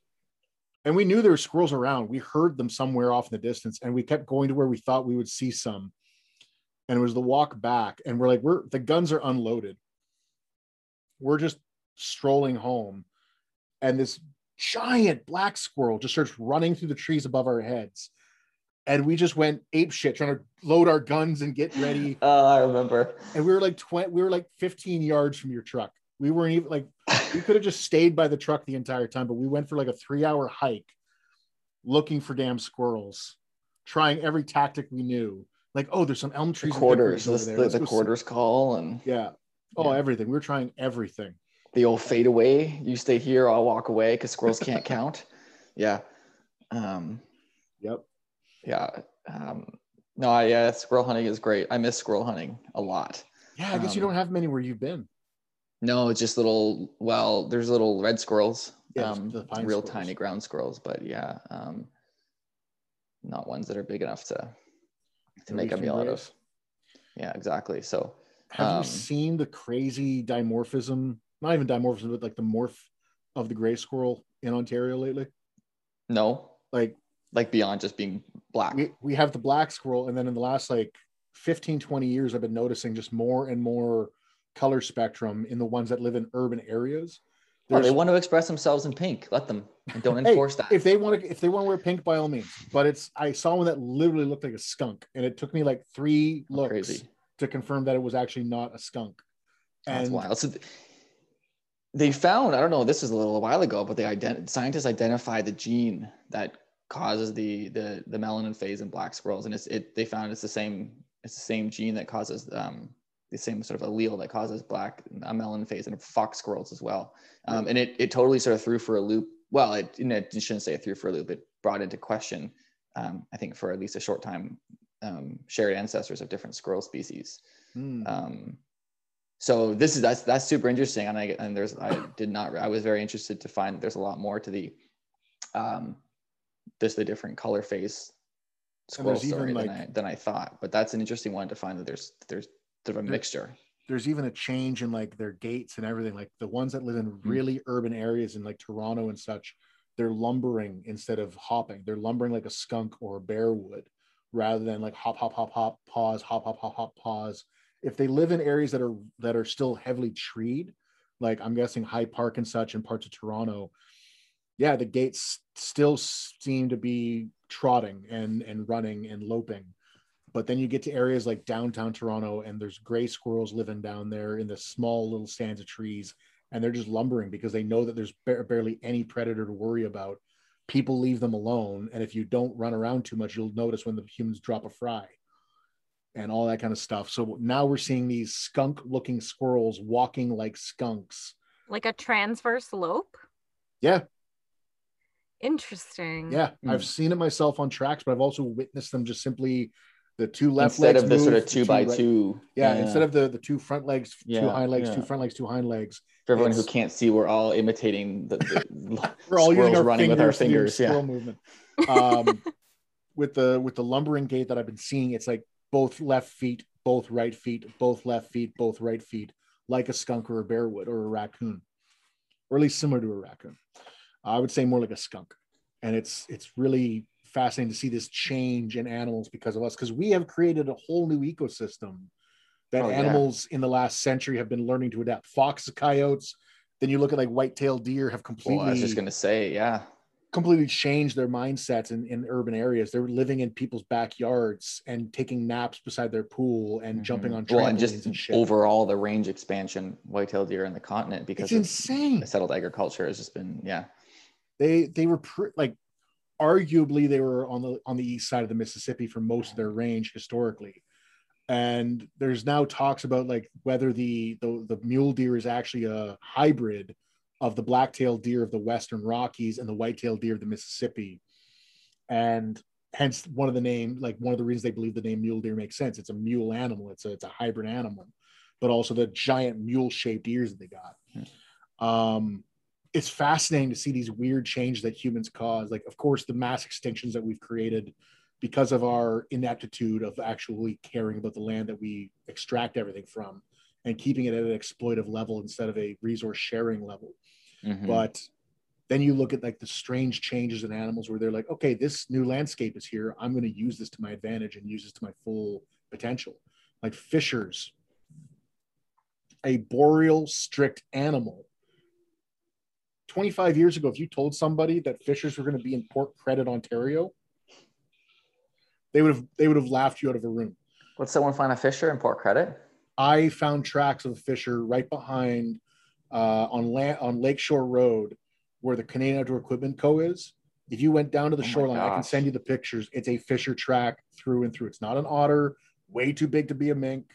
and we knew there were squirrels around. We heard them somewhere off in the distance, and we kept going to where we thought we would see some. And it was the walk back, and we're like, we're the guns are unloaded. We're just strolling home, and this giant black squirrel just starts running through the trees above our heads and we just went ape shit trying to load our guns and get ready. oh i remember And we were like 20, we were like 15 yards from your truck. We weren't even like we could have just stayed by the truck the entire time, but we went for like a three hour hike looking for damn squirrels, trying every tactic we knew. Like, oh, there's some elm the trees. and quarters the, the, the go see- quarters call and Yeah. Oh, Yeah. everything. We were trying everything. The old fade away you stay here i'll walk away because squirrels can't count yeah um Yep. yeah um no I, yeah squirrel hunting is great i miss squirrel hunting a lot Yeah, I guess you Um, don't have many where you've been. no it's just little well there's little red squirrels Yeah, um real squirrels. tiny ground squirrels but yeah um not ones that are big enough to to make a meal out of yeah exactly so Have Um, you seen the crazy dimorphism? Not even dimorphism, but like the morph of the gray squirrel in Ontario lately. no. Like like beyond just being black. we, we have the black squirrel, and then in the last like 15, 20 years, I've been noticing just more and more color spectrum in the ones that live in urban areas. well, they want to express themselves in pink. Let them. And don't Hey, enforce that. if they want to if they want to wear pink by all means. But it's i saw one that literally looked like a skunk and it took me like three looks to confirm that it was actually not a skunk. That's wild. So they found, I don't know, this was a little while ago, but they ident- scientists identified the gene that causes the the the melanin phase in black squirrels, and it's it. They found it's the same it's the same gene that causes um the same sort of allele that causes black a melanin phase in fox squirrels as well. Um, and it it totally sort of threw for a loop. Well, it, you know, it shouldn't say it threw for a loop. It brought into question, um, I think, for at least a short time, um, shared ancestors of different squirrel species Hmm. So this is that's that's super interesting and i and there's i did not i was very interested to find there's a lot more to the um just the different color phase squirrel story than, like- I, than i thought but that's an interesting one to find that there's there's sort of a mixture there's even a change in like their gaits and everything like the ones that live in Hmm. really urban areas in like toronto and such they're lumbering instead of hopping they're lumbering like a skunk or a bear would rather than like hop hop hop hop pause hop hop hop hop pause if they live in areas that are that are still heavily treed like i'm guessing High Park and such and parts of toronto yeah the gaits still seem to be trotting and and running and loping but then you get to areas like downtown Toronto, and there's gray squirrels living down there in the small little stands of trees, and they're just lumbering because they know that there's ba- barely any predator to worry about. People leave them alone, and if you don't run around too much, you'll notice when the humans drop a fry, and all that kind of stuff. So now we're seeing these skunk-looking squirrels walking like skunks. Like a transverse lope. Yeah, Interesting. yeah, Hmm. I've seen it myself on tracks, but I've also witnessed them just simply the two left instead legs Instead of the sort of the two by right- two Yeah, instead of the the two front legs, two Yeah, hind legs, two front legs, two hind legs. for everyone who can't see we're all imitating the, the We're all using squirrels our running with our fingers to do fingers squirrel yeah movement. Um, with the with the lumbering gait that I've been seeing, it's like both left feet, both right feet, both left feet, both right feet, like a skunk or a bear would or a raccoon, or at least similar to a raccoon. I would say more like a skunk, and it's it's really fascinating to see this change in animals because of us because we have created a whole new ecosystem that Oh, yeah. animals in the last century have been learning to adapt. Foxes, coyotes. Then you look at like white-tailed deer have completely well i was just going to say yeah completely changed their mindsets in, in urban areas. They're living in people's backyards and taking naps beside their pool and mm-hmm. jumping on trampolines well, and just and overall the range expansion white-tailed deer in the continent because it's insane. settled agriculture has just been yeah. They they were pr- like arguably they were on the on the east side of the Mississippi for most of their range historically. And there's now talks about like whether the the, the mule deer is actually a hybrid of the black-tailed deer of the Western Rockies and the white-tailed deer of the Mississippi. And hence one of the name, like one of the reasons they believe the name mule deer makes sense. It's a mule animal. It's a, it's a hybrid animal, but also the giant mule shaped ears that they got. Hmm. Um, it's fascinating to see these weird changes that humans cause. Like, of course, the mass extinctions that we've created because of our ineptitude of actually caring about the land that we extract everything from and keeping it at an exploitive level instead of a resource sharing level. Mm-hmm. But then you look at like the strange changes in animals where they're like, okay, this new landscape is here. I'm going to use this to my advantage and use this to my full potential. Like fishers, a boreal strict animal. 25 years ago, if you told somebody that fishers were going to be in Port Credit, Ontario, they would have they would have laughed you out of a room. Would someone find a fisher in Port Credit? I found tracks of a fisher right behind uh, on land on Lakeshore Road, where the Canadian Outdoor Equipment Co. is. If you went down to the oh shoreline, I can send you the pictures. It's a fisher track through and through. It's not an otter, way too big to be a mink.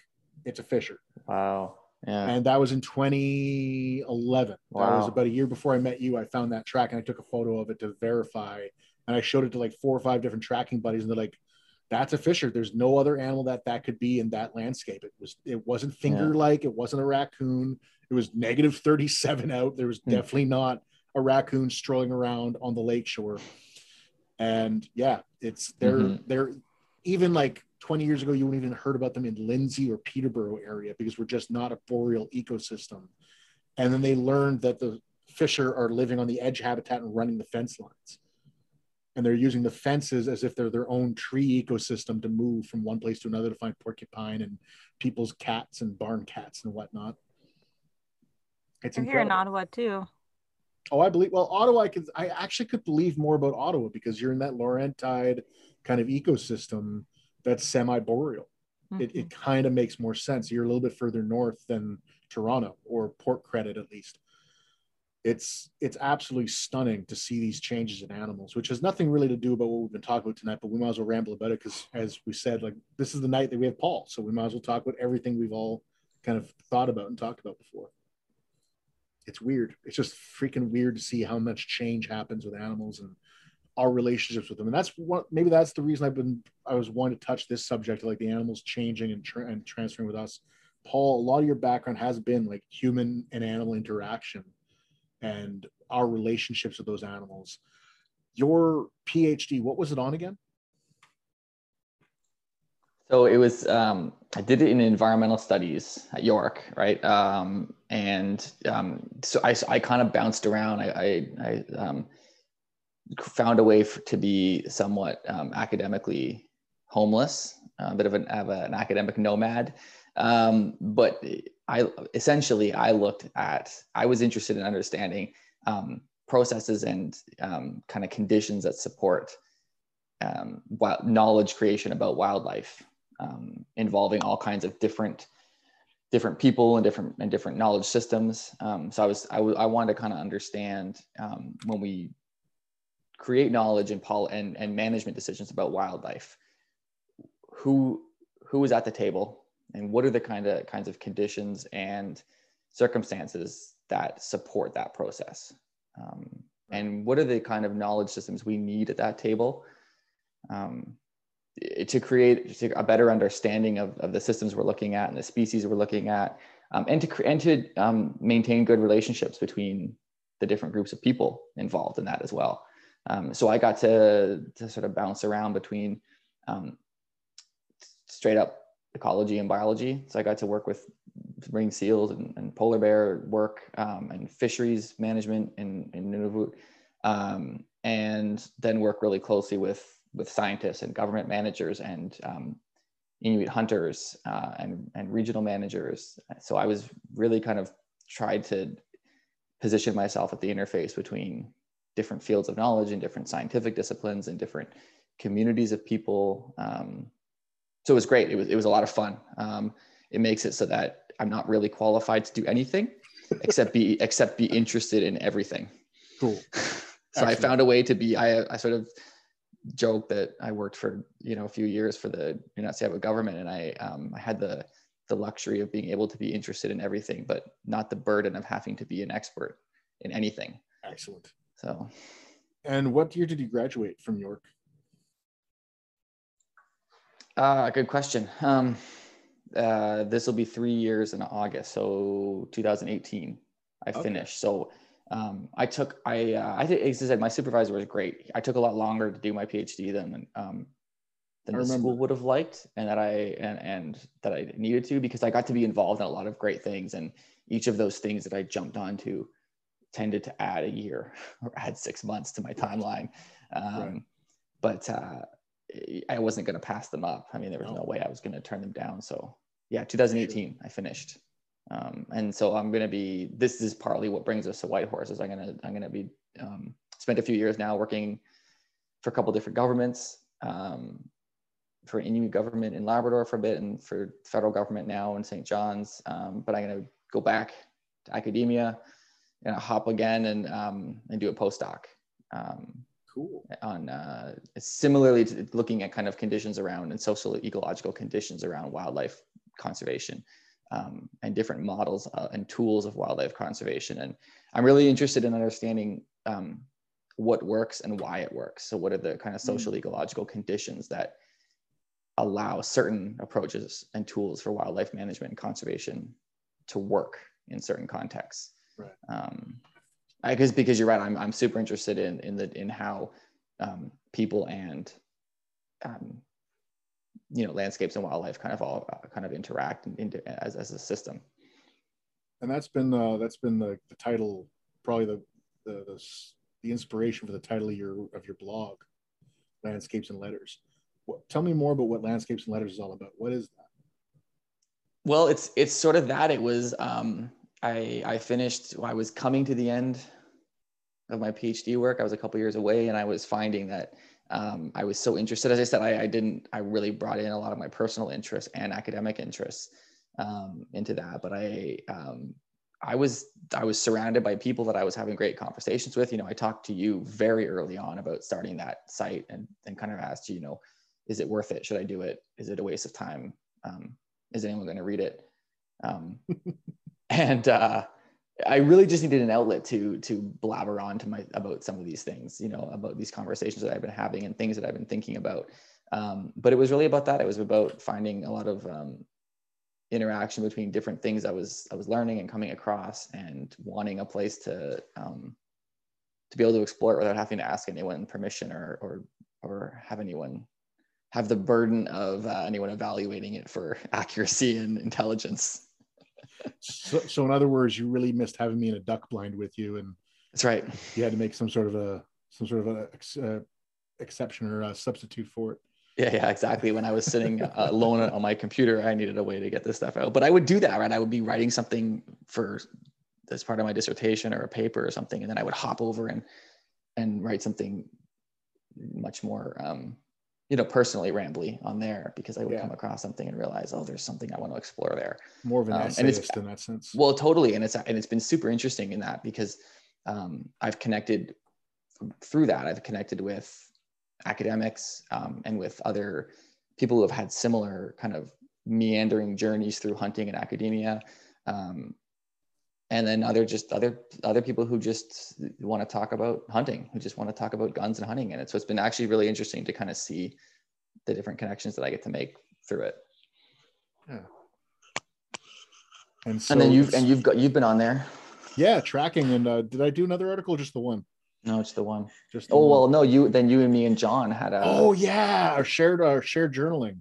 It's a fisher. Wow. Yeah. And that was in 2011. Wow. That was about a year before I met you. I found that track and I took a photo of it to verify. And I showed it to like four or five different tracking buddies, and they're like, that's a fisher. There's no other animal that that could be in that landscape. It was it wasn't finger like. It wasn't a raccoon. It was negative 37 out. There was mm. definitely not a raccoon strolling around on the lakeshore. And yeah, it's they're mm-hmm. they're even like 20 years ago, you wouldn't even heard about them in Lindsay or Peterborough area because we're just not a boreal ecosystem. And then they learned that the fisher are living on the edge habitat and running the fence lines and they're using the fences as if they're their own tree ecosystem to move from one place to another to find porcupine and people's cats and barn cats and whatnot. It's here in Ottawa too. Oh, I believe. Well, Ottawa, I could. I actually could believe more about Ottawa because you're in that Laurentide kind of ecosystem that's semi-boreal. Mm-hmm. It, it mm-hmm. kind of makes more sense. You're a little bit further north than Toronto or Port Credit, at least it's it's absolutely stunning to see these changes in animals, which has nothing really to do about what we've been talking about tonight. But we might as well ramble about it because, as we said, like this is the night that we have Paul, so we might as well talk about everything we've all kind of thought about and talked about before. It's weird. It's just freaking weird to see how much change happens with animals and our relationships with them. And that's what maybe that's the reason I've been I was wanting to touch this subject, like the animals changing and, tra- and transferring with us. Paul, a lot of your background has been like human and animal interaction and our relationships with those animals. Your PhD, what was it on again? So it was, um, I did it in environmental studies at York, right? Um, and um, so I, I kind of bounced around. I, I, I um, found a way for, to be somewhat um, academically homeless, a bit of an, of an academic nomad. Um, but I essentially I looked at I was interested in understanding um, processes and um, kind of conditions that support um, wild, knowledge creation about wildlife, um, involving all kinds of different different people and different and different knowledge systems. Um, so I was I, I wanted to kind of understand um, when we create knowledge and pol- and and management decisions about wildlife, who who is at the table and what are the kind of kinds of conditions and circumstances that support that process? Um, and what are the kind of knowledge systems we need at that table um, to create a better understanding of, of the systems we're looking at and the species we're looking at um, and to and to um, maintain good relationships between the different groups of people involved in that as well. Um, so i got to to sort of bounce around between um, straight up ecology and biology. So I got to work with ring seals and, and polar bear work um, and fisheries management in, in Nunavut. Um, and then work really closely with, with scientists and government managers and um, Inuit hunters uh, and, and regional managers. So I was really kind of tried to position myself at the interface between different fields of knowledge and different scientific disciplines and different communities of people. Um, so it was great. It was it was a lot of fun. Um, it makes it so that I'm not really qualified to do anything except be except be interested in everything. Cool. so Excellent. I found a way to be. I I sort of joke that I worked for you know a few years for the United States government, and I um, I had the the luxury of being able to be interested in everything, but not the burden of having to be an expert in anything. Excellent. So, and what year did you graduate from York? Uh, good question. Um, uh, this will be three years in August, so 2018. I okay. finished. So um, I took I uh, I think as I said my supervisor was great. I took a lot longer to do my PhD than um, than the school would have liked, and that I and and that I needed to because I got to be involved in a lot of great things, and each of those things that I jumped onto tended to add a year or add six months to my timeline. Um, right. But uh, I wasn't going to pass them up. I mean, there was no way I was going to turn them down. So yeah, 2018, I finished. Um, and so I'm going to be, this is partly what brings us to Whitehorse is I'm going to, I'm going to be, um, spent a few years now working for a couple different governments, um, for Inuit government in Labrador for a bit and for federal government now in St. John's. Um, but I'm going to go back to academia and hop again and, um, and do a postdoc. Um, cool. On uh, similarly to looking at kind of conditions around and social ecological conditions around wildlife conservation um, and different models uh, and tools of wildlife conservation. And I'm really interested in understanding um, what works and why it works. So what are the kind of social mm. ecological conditions that allow certain approaches and tools for wildlife management and conservation to work in certain contexts. Right. Um, I guess because you're right, I'm, I'm super interested in, in the, in how um, people and um, you know landscapes and wildlife kind of all uh, kind of interact into as, as a system. And that's been uh, that's been the, the title probably the, the, the the inspiration for the title of your of your blog landscapes and letters. What, tell me more about what landscapes and letters is all about. What is that? Well it's it's sort of that. It was um i i finished i was coming to the end of my phd work i was a couple years away and i was finding that um, I was so interested. As I said, I, I, didn't, I really brought in a lot of my personal interests and academic interests um, into that. But I, um, I was, I was surrounded by people that I was having great conversations with. You know, I talked to you very early on about starting that site and, and kind of asked you, you know, is it worth it? Should I do it? Is it a waste of time? Um, is anyone going to read it? And, uh, I really just needed an outlet to to blabber on to my about some of these things, you know, about these conversations that I've been having and things that I've been thinking about. Um, but it was really about that. It was about finding a lot of um, interaction between different things I was I was learning and coming across, and wanting a place to um, to be able to explore it without having to ask anyone permission or or or have anyone have the burden of uh, anyone evaluating it for accuracy and intelligence so, so in other words, you really missed having me in a duck blind with you, and that's right. You had to make some sort of a some sort of a uh, exception or a substitute for it. Yeah, yeah, exactly. When I was sitting uh, alone on my computer, I needed a way to get this stuff out. But I would do that, right? I would be writing something for as part of my dissertation or a paper or something, and then I would hop over and and write something much more um, you know, personally rambly on there because I would yeah. come across something and realize, oh, there's something I want to explore there. More of an um, essayist in that sense. Well, totally, and it's and it's been super interesting in that because um, I've connected through that. I've connected with academics um, and with other people who have had similar kind of meandering journeys through hunting and academia. Um, and then other just other other people who just want to talk about hunting who just want to talk about guns and hunting. And it so it's been actually really interesting to kind of see the different connections that i get to make through it. Yeah. And, so and then you've and you've got you've been on there. Yeah tracking. And uh, did i do another article just the one? No it's the one. Just the oh one. well no you then you and me and john had a oh yeah our shared our shared journaling.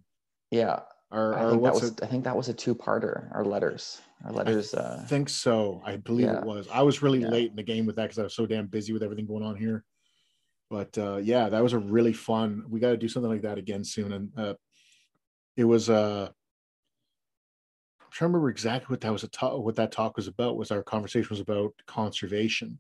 Yeah I, think that was, I think that was a two-parter our letters our letters. I uh, think so. I believe yeah. it was. I was really yeah. late in the game with that because I was so damn busy with everything going on here. But uh, yeah, that was a really fun. We got to do something like that again soon. And uh, it was. Uh, I'm trying to remember exactly what that was. A talk, what that talk was about. Was our conversation was about conservation.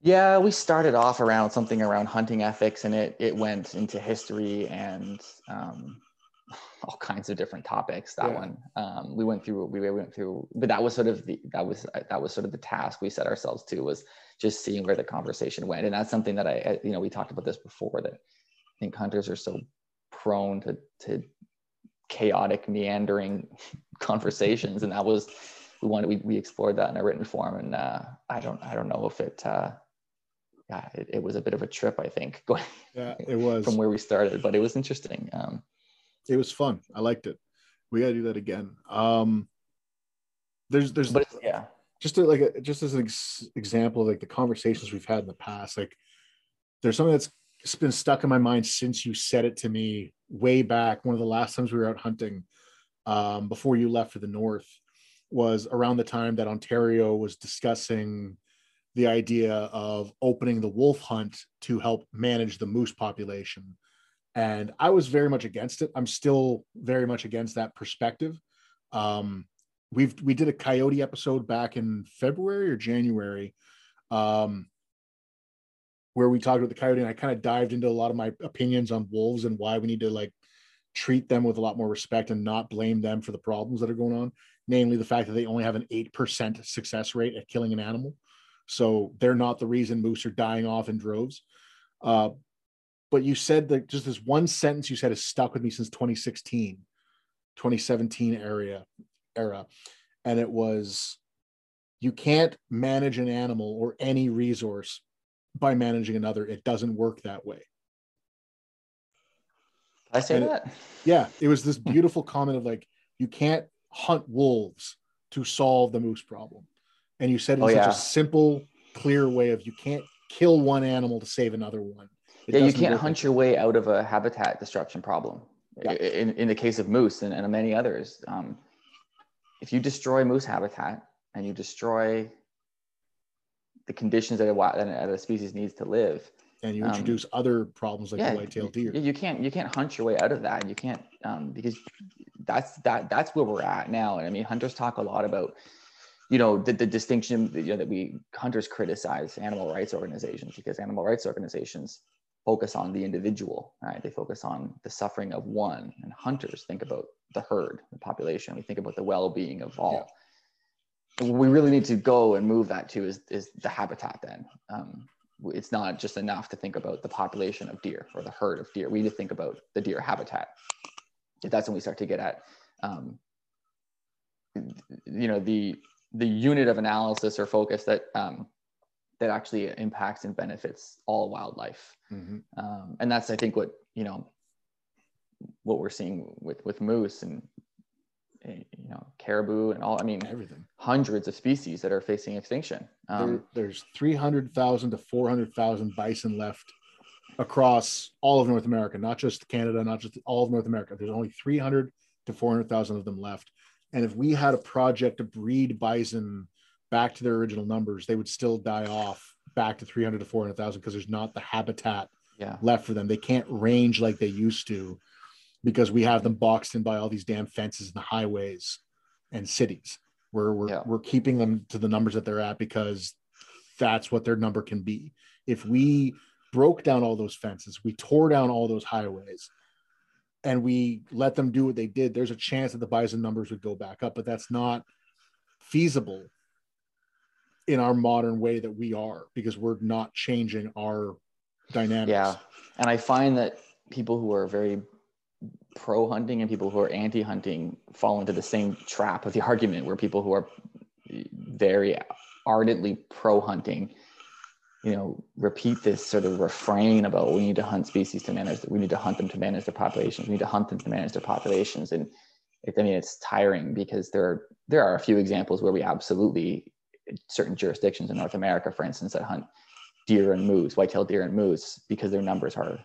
Yeah, we started off around something around hunting ethics, and it it went into history and um, all kinds of different topics. That Yeah. one, um, we went through. We went through, but that was sort of the that was that was sort of the task we set ourselves to was just seeing where the conversation went, and that's something that I I- you know we talked about this before that I think hunters are so prone to to chaotic meandering conversations, and that was we wanted we, we explored that in a written form, and uh, I don't I don't know if it. Uh, yeah, it, it was a bit of a trip, I think, going Yeah, it was. from where we started, but it was interesting. Um, it was fun. I liked it. We got to do that again. Um, there's there's but yeah, just to, like a, just as an ex- example of like the conversations we've had in the past like there's something that's been stuck in my mind since you said it to me way back one of the last times we were out hunting um, before you left for the north was around the time that ontario was discussing the idea of opening the wolf hunt to help manage the moose population and i was very much against it i'm still very much against that perspective um, we've we did a coyote episode back in February or January, um, where we talked about the coyote, and I kind of dived into a lot of my opinions on wolves and why we need to like treat them with a lot more respect and not blame them for the problems that are going on. Namely, the fact that they only have an eight percent success rate at killing an animal, so they're not the reason moose are dying off in droves. Uh, but you said that just this one sentence you said has stuck with me since 2016 2017 area era. And it was you can't manage an animal or any resource by managing another. It doesn't work that way. I say And it- that. yeah it was this beautiful comment of like you can't hunt wolves to solve the moose problem. And you said it oh, in Oh, such yeah. a simple clear way of you can't kill one animal to save another one It yeah, you can't hunt your way out of a habitat destruction problem. Yeah. In, in the case of moose and, and many others, um, if you destroy moose habitat and you destroy the conditions that a, that a species needs to live, and you um, introduce other problems like yeah, the white-tailed deer You, you can't you can't hunt your way out of that. You can't um, because that's that that's where we're at now. And I mean, hunters talk a lot about you know the, the distinction you know, that we hunters criticize animal rights organizations because animal rights organizations focus on the individual right? They focus on the suffering of one and hunters think about the herd the population. We think about the well-being of all. What we really need to go and move that to is, is the habitat then. Um, it's not just enough to think about the population of deer or the herd of deer. We need to think about the deer habitat. That's when we start to get at um, you know the the unit of analysis or focus that um, that actually impacts and benefits all wildlife Mhm. um, and that's i think what you know what we're seeing with with moose and eh, you know caribou and all i mean everything hundreds of species that are facing extinction um, there, there's 300,000 to 400,000 bison left across all of North America, not just Canada, not just all of North America. There's only 300 to 400,000 of them left. And if we had a project to breed bison back to their original numbers, they would still die off back to 300 to 400,000 because there's not the habitat yeah left for them. They can't range like they used to because we have them boxed in by all these damn fences and the highways and cities where we're, Yeah. we're keeping them to the numbers that they're at because that's what their number can be. If we broke down all those fences, we tore down all those highways, and we let them do what they did, there's a chance that the bison numbers would go back up, but that's not feasible in our modern way that we are because we're not changing our dynamics. Yeah. And I find that people who are very pro hunting and people who are anti hunting fall into the same trap of the argument where people who are very ardently pro hunting, you know, repeat this sort of refrain about we need to hunt species to manage, we need to hunt them to manage their populations, we need to hunt them to manage their populations. And it, I mean, it's tiring because there are, there are a few examples where we absolutely, certain jurisdictions in North America, for instance, that hunt deer and moose, white-tailed deer and moose, because their numbers are,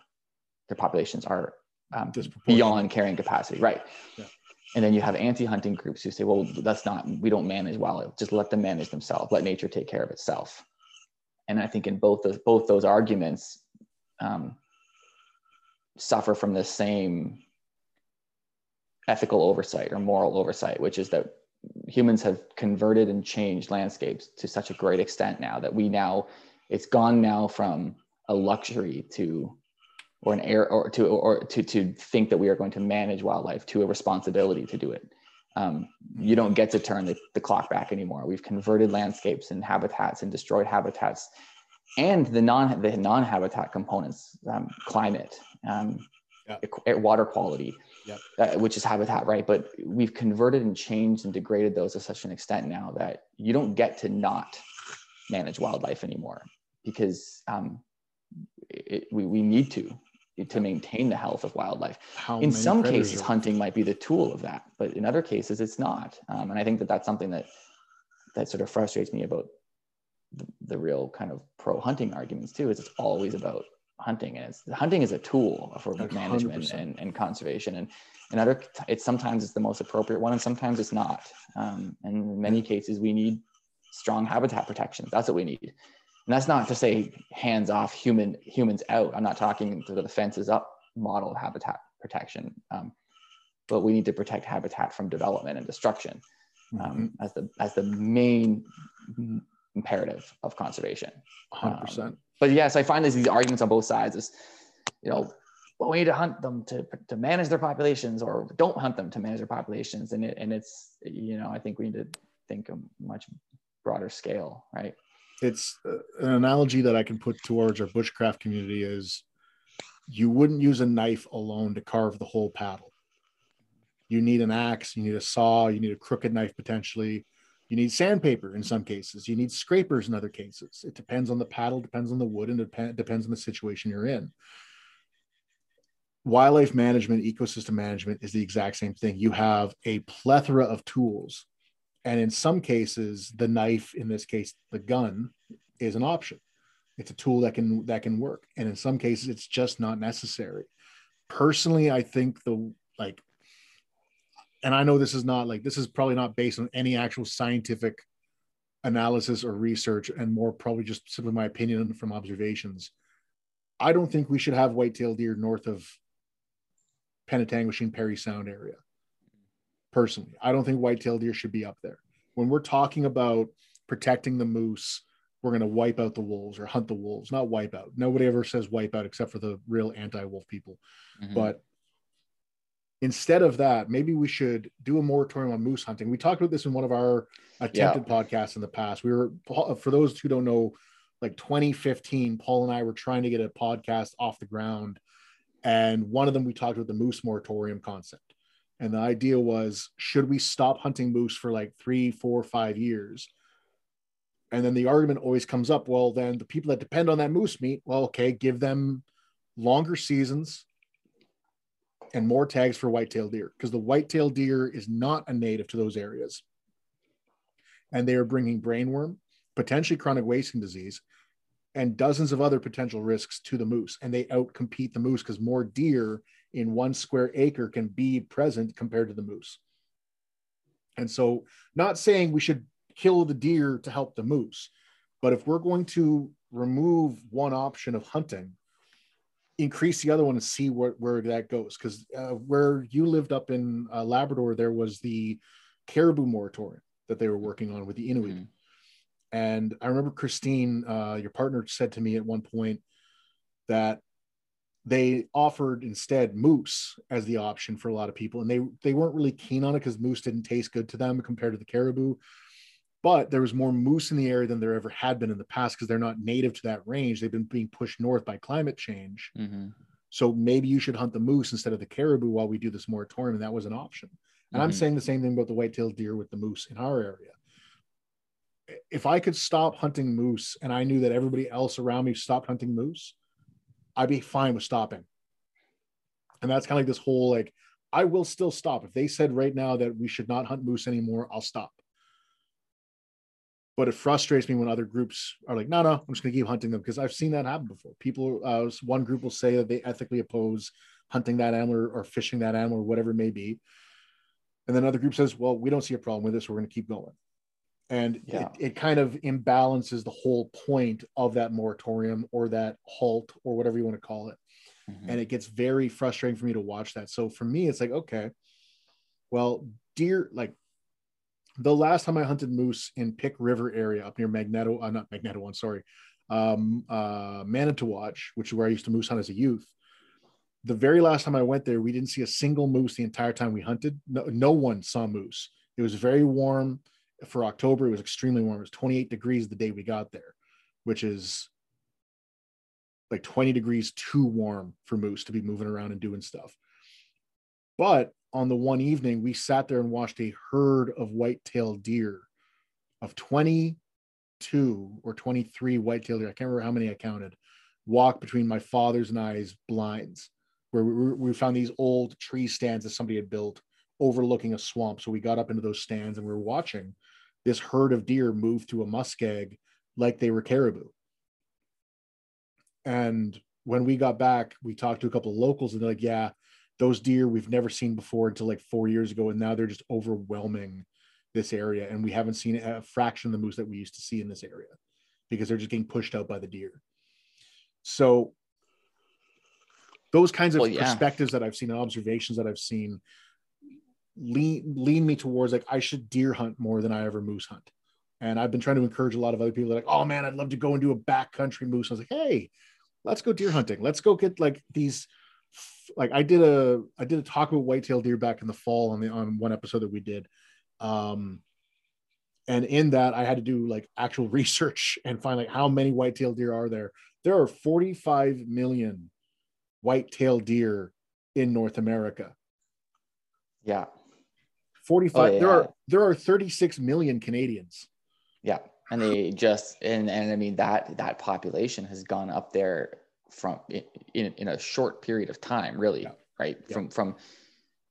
their populations are um, beyond carrying capacity, right? Yeah. And then you have anti-hunting groups who say, well, that's not, we don't manage well. Just let them manage themselves. Let nature take care of itself. And I think in both those both those arguments um, suffer from the same ethical oversight or moral oversight, which is that humans have converted and changed landscapes to such a great extent now that we now it's gone now from a luxury to or an air or to or to to think that we are going to manage wildlife to a responsibility to do it. Um, you don't get to turn the, the clock back anymore. We've converted landscapes and habitats and destroyed habitats and the non the non-habitat components um, climate. Um, yeah. water quality yeah. uh, which is habitat right but we've converted and changed and degraded those to such an extent now that you don't get to not manage wildlife anymore because um, it, we, we need to to maintain the health of wildlife. How in some cases, hunting might be the tool of that, but in other cases, it's not. Um, and I think that that's something that that sort of frustrates me about the, the real kind of pro hunting arguments too. Is it's always about hunting, and it's hunting is a tool for 100%. management and, and conservation. And in other, it's sometimes it's the most appropriate one, and sometimes it's not. Um, and in many cases, we need strong habitat protection That's what we need. And that's not to say hands off, human humans out. I'm not talking to the fences up model of habitat protection, um, but we need to protect habitat from development and destruction um, mm-hmm. as the as the main imperative of conservation. 100%. But yes, I find these arguments on both sides is, you know, well, we need to hunt them to, to manage their populations or don't hunt them to manage their populations. And it, and it's, you know, I think we need to think a much broader scale, right? it's uh, an analogy that I can put towards our bushcraft community is you wouldn't use a knife alone to carve the whole paddle. You need an axe, you need a saw, you need a crooked knife potentially. You need sandpaper in some cases. You need scrapers in other cases. It depends on the paddle, depends on the wood, and dep- depends on the situation you're in. Wildlife management, ecosystem management is the exact same thing. You have a plethora of tools and in some cases the knife in this case the gun is an option it's a tool that can that can work and in some cases it's just not necessary personally i think the like and i know this is not like this is probably not based on any actual scientific analysis or research and more probably just simply my opinion from observations i don't think we should have white-tailed deer north of penetanguishene Parry sound area personally. I don't think white-tailed deer should be up there. When we're talking about protecting the moose, we're going to wipe out the wolves or hunt the wolves, not wipe out. Nobody ever says wipe out except for the real anti-wolf people. Mm-hmm. But instead of that, maybe we should do a moratorium on moose hunting. We talked about this in one of our attempted yeah. podcasts in the past. We were, for those who don't know, like 2015, Paul and I were trying to get a podcast off the ground. And one of them, we talked about the moose moratorium concept. And the idea was, should we stop hunting moose for like three, four, five years? And then the argument always comes up, well, then the people that depend on that moose meat, well, okay, give them longer seasons and more tags for white-tailed deer because the white-tailed deer is not a native to those areas. And they are bringing brainworm, potentially chronic wasting disease, and dozens of other potential risks to the moose. And they outcompete the moose because more deer in one square acre can be present compared to the moose. And so, not saying we should kill the deer to help the moose, but if we're going to remove one option of hunting, increase the other one and see where, where that goes. Because uh, where you lived up in uh, Labrador, there was the caribou moratorium that they were working on with the Inuit. Mm-hmm. And I remember Christine, uh, your partner, said to me at one point that they offered instead moose as the option for a lot of people and they they weren't really keen on it because moose didn't taste good to them compared to the caribou but there was more moose in the area than there ever had been in the past because they're not native to that range they've been being pushed north by climate change mm-hmm. so maybe you should hunt the moose instead of the caribou while we do this moratorium and that was an option and mm-hmm. i'm saying the same thing about the white-tailed deer with the moose in our area if i could stop hunting moose and i knew that everybody else around me stopped hunting moose I'd be fine with stopping. And that's kind of like this whole like, I will still stop. If they said right now that we should not hunt moose anymore, I'll stop. But it frustrates me when other groups are like, no, no, I'm just going to keep hunting them because I've seen that happen before. People, uh, one group will say that they ethically oppose hunting that animal or, or fishing that animal or whatever it may be. And then another group says, well, we don't see a problem with this. We're going to keep going and yeah. it, it kind of imbalances the whole point of that moratorium or that halt or whatever you want to call it mm-hmm. and it gets very frustrating for me to watch that so for me it's like okay well deer like the last time i hunted moose in Pic River area up near magneto uh, not magneto one sorry um, uh, which is where I used to moose hunt as a youth. The very last time I went there, we didn't see a single moose the entire time we hunted. No, no one saw moose. It was very warm for October. It was extremely warm. It was 28 degrees the day we got there, which is like 20 degrees too warm for moose to be moving around and doing stuff. But on the one evening, we sat there and watched a herd of white-tailed deer of 22 or 23 white-tailed deer. I can't remember how many I counted. Walk between my father's and I's blinds, where we, we found these old tree stands that somebody had built overlooking a swamp. So we got up into those stands and we were watching this herd of deer move to a muskeg like they were caribou. And when we got back, we talked to a couple of locals and they're like, yeah, those deer we've never seen before until like four years ago. And now they're just overwhelming this area. And we haven't seen a fraction of the moose that we used to see in this area because they're just getting pushed out by the deer. So those kinds of well, yeah. perspectives that I've seen, and observations that I've seen, lean lean me towards like I should deer hunt more than I ever moose hunt. And I've been trying to encourage a lot of other people like, oh man, I'd love to go and do a backcountry moose. I was like, hey, let's go deer hunting. Let's go get like these. Like I did a I did a talk about whitetail deer back in the fall on the on one episode that we did. Um and in that I had to do like actual research and find like how many whitetail deer are there. There are 45 million white-tailed deer in North America. Yeah. 45 oh, yeah. there are there are 36 million Canadians. Yeah. And they just and and I mean that that population has gone up there from in, in a short period of time, really, yeah. right? Yeah. From from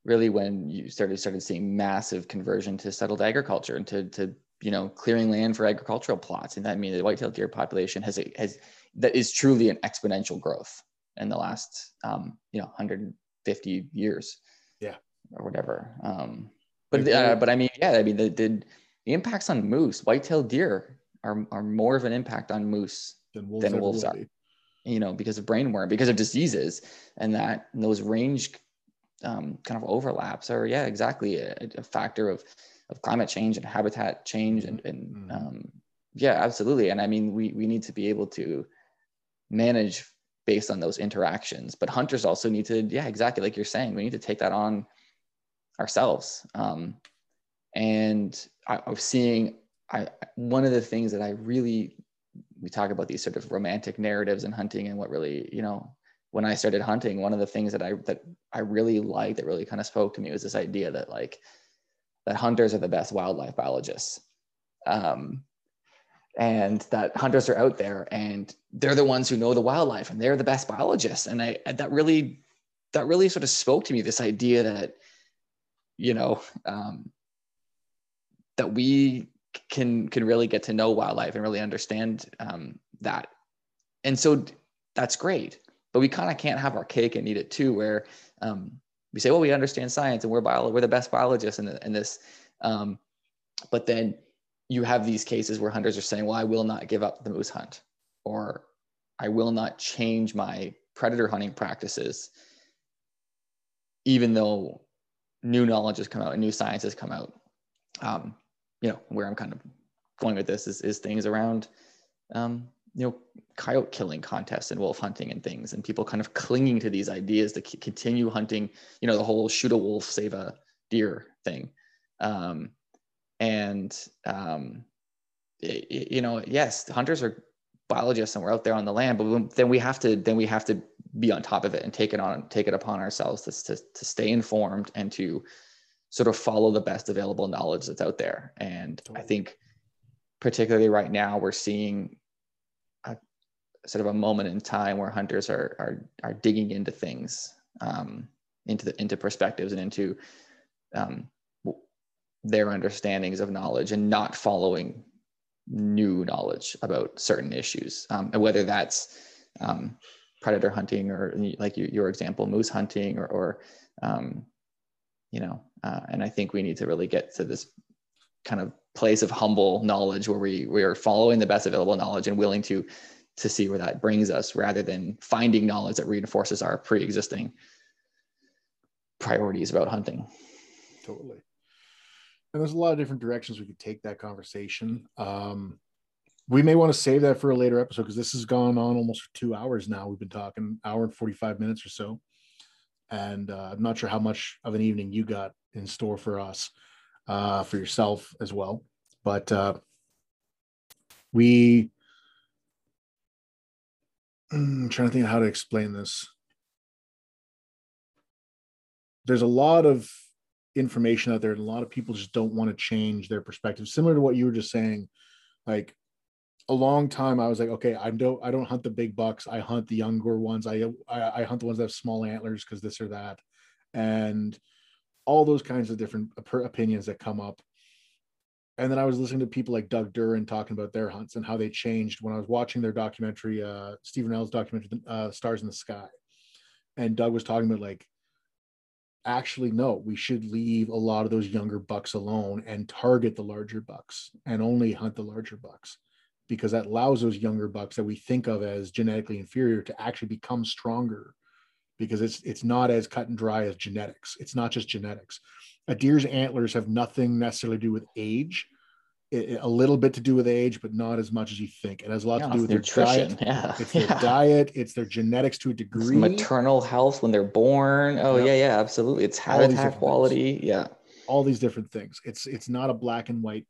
really when you started started seeing massive conversion to settled agriculture and to to you know clearing land for agricultural plots. And that I mean the white-tailed deer population has a, has that is truly an exponential growth in the last um, you know 150 years. Yeah. Or whatever. Um, but uh, but I mean, yeah, I mean, the, the, the impacts on moose, white-tailed deer are are more of an impact on moose than wolves, than wolves are. You know, because of brainworm, because of diseases, and that and those range um, kind of overlaps are yeah, exactly a, a, factor of of climate change and habitat change and and mm-hmm. um, yeah, absolutely. And I mean, we we need to be able to manage based on those interactions. But hunters also need to yeah, exactly like you're saying, we need to take that on ourselves. Um, and I, I was seeing I, one of the things that I really we talk about these sort of romantic narratives and hunting and what really you know when I started hunting one of the things that I that I really liked that really kind of spoke to me was this idea that like that hunters are the best wildlife biologists. Um, and that hunters are out there and they're the ones who know the wildlife and they're the best biologists. And I that really that really sort of spoke to me this idea that you know um, that we can can really get to know wildlife and really understand um, that and so that's great but we kind of can't have our cake and eat it too where um, we say well we understand science and we're bio- we're the best biologists in, in this um, but then you have these cases where hunters are saying well i will not give up the moose hunt or i will not change my predator hunting practices even though new knowledge has come out and new science has come out. Um, you know, where I'm kind of going with this is, is things around, um, you know, coyote killing contests and wolf hunting and things, and people kind of clinging to these ideas to c- continue hunting, you know, the whole shoot a wolf, save a deer thing. Um, and, um, it, you know, yes, hunters are biologists and we're out there on the land, but then we have to, then we have to be on top of it and take it on take it upon ourselves to, to, to stay informed and to sort of follow the best available knowledge that's out there. And i think particularly right now we're seeing a sort of a moment in time where hunters are are, are digging into things um, into the into perspectives and into um, their understandings of knowledge and not following new knowledge about certain issues. Um, and whether that's um, predator hunting or like you, your example moose hunting or, or um, you know uh, and i think we need to really get to this kind of place of humble knowledge where we we are following the best available knowledge and willing to to see where that brings us rather than finding knowledge that reinforces our pre-existing priorities about hunting totally and there's a lot of different directions we could take that conversation um, we may want to save that for a later episode because this has gone on almost two hours now. We've been talking hour and 45 minutes or so. And uh, I'm not sure how much of an evening you got in store for us, uh, for yourself as well. But uh, we, I'm trying to think how to explain this. There's a lot of information out there, and a lot of people just don't want to change their perspective. Similar to what you were just saying, like a long time I was like, okay, I don't I don't hunt the big bucks. I hunt the younger ones. I I, I hunt the ones that have small antlers because this or that, and all those kinds of different opinions that come up. And then I was listening to people like Doug Duren talking about their hunts and how they changed when I was watching their documentary, uh, Stephen L's documentary, uh, Stars in the Sky. And Doug was talking about like, actually, no, we should leave a lot of those younger bucks alone and target the larger bucks and only hunt the larger bucks because that allows those younger bucks that we think of as genetically inferior to actually become stronger because it's it's not as cut and dry as genetics. It's not just genetics. A deer's antlers have nothing necessarily to do with age. It, a little bit to do with age but not as much as you think. It has a lot yeah, to do with nutrition. their diet. Yeah it's yeah. their diet. It's their genetics to a degree. it's maternal health when they're born. Oh yep. yeah yeah absolutely. It's habitat quality things. yeah. All these different things. It's it's not a black and white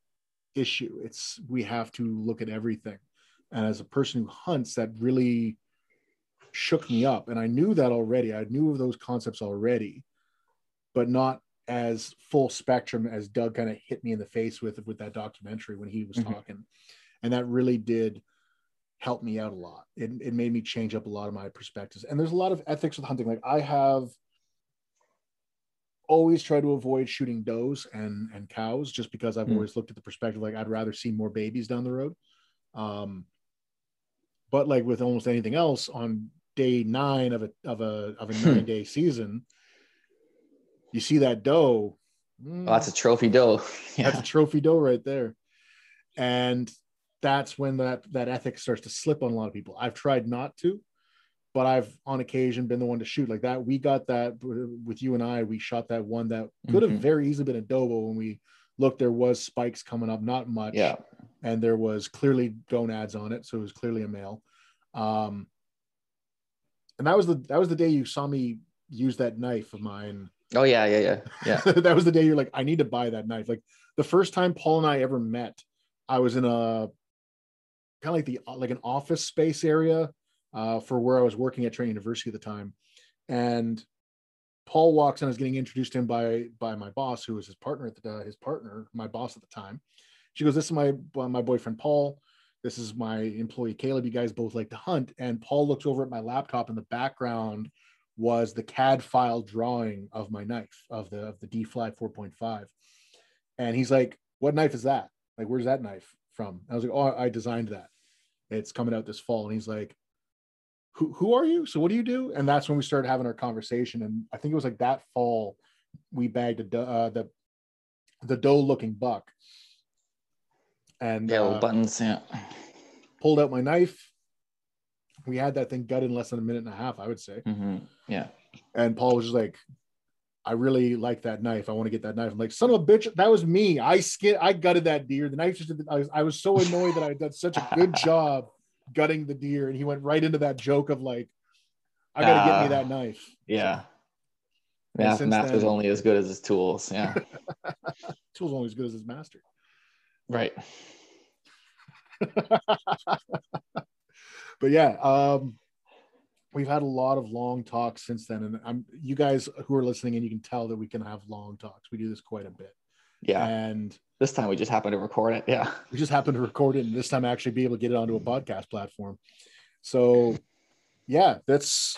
issue. It's we have to look at everything. And as a person who hunts, that really shook me up. And I knew that already. I knew of those concepts already, but not as full spectrum as Doug kind of hit me in the face with with that documentary when he was mm-hmm. talking. And that really did help me out a lot. It, it made me change up a lot of my perspectives. And there's a lot of ethics with hunting. Like I have always try to avoid shooting does and and cows just because I've mm. always looked at the perspective like I'd rather see more babies down the road. Um, but like with almost anything else, on day nine of a of a of a nine day season, you see that doe. Mm, that's a trophy doe. yeah. That's a trophy doe right there, and that's when that that ethic starts to slip on a lot of people. I've tried not to, but I've on occasion been the one to shoot like that. We got that with you and I. We shot that one that could have mm-hmm. very easily been a dobo when we looked. There was spikes coming up, not much. Yeah, and there was clearly gonads on it, so it was clearly a male. Um, and that was the that was the day you saw me use that knife of mine. Oh yeah, yeah, yeah, yeah. that was the day you're like, I need to buy that knife. Like the first time Paul and I ever met, I was in a kind of like the like an office space area uh, for where I was working at Trent University at the time. And Paul walks in. I was getting introduced to him by by my boss, who was his partner at the uh, his partner, my boss at the time. She goes, "This is my my boyfriend Paul. This is my employee Caleb. You guys both like to hunt." And Paul looks over at my laptop. In the background was the CAD file drawing of my knife of the of the D Fly 4.5, and he's like, "What knife is that? Like, where's that knife from?" I was like, "Oh, I designed that. It's coming out this fall." And he's like, who, who are you? So what do you do? And that's when we started having our conversation. And I think it was like that fall, we bagged a, uh, the, the doe looking buck. And yeah, uh, buttons, yeah. Pulled out my knife. We had that thing gutted in less than a minute and a half, I would say. Mm-hmm. Yeah. And Paul was just like, I really like that knife. I want to get that knife. I'm like, son of a bitch, that was me. I skin, I gutted that deer. The knife just, I was, I was so annoyed that I did such a good job gutting the deer, and he went right into that joke of like, "I got to uh, get me that knife." Yeah. Math, math is only as good as his tools. Yeah. tools only as good as his master. Right. but yeah, um, we've had a lot of long talks since then, and I'm you guys who are listening, and you can tell that we can have long talks. We do this quite a bit. Yeah. And this time we just happened to record it. Yeah. We just happened to record it and this time actually be able to get it onto a podcast platform. So yeah, that's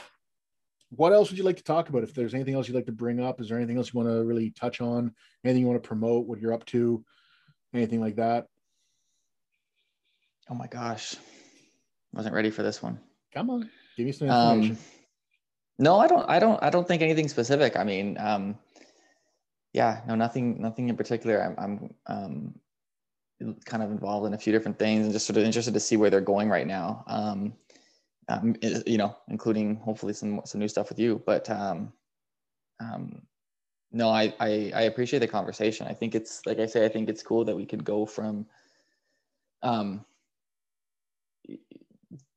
what else would you like to talk about? If there's anything else you'd like to bring up, is there anything else you want to really touch on? Anything you want to promote, what you're up to, anything like that? Oh my gosh. Wasn't ready for this one. Come on. Give me some information. Um, no, I don't I don't I don't think anything specific. I mean, um, yeah, no, nothing, nothing in particular. I'm, I'm um, kind of involved in a few different things and just sort of interested to see where they're going right now. Um, um, you know, including hopefully some some new stuff with you. But um, um, no, I, I, I appreciate the conversation. I think it's like I say, I think it's cool that we could go from um,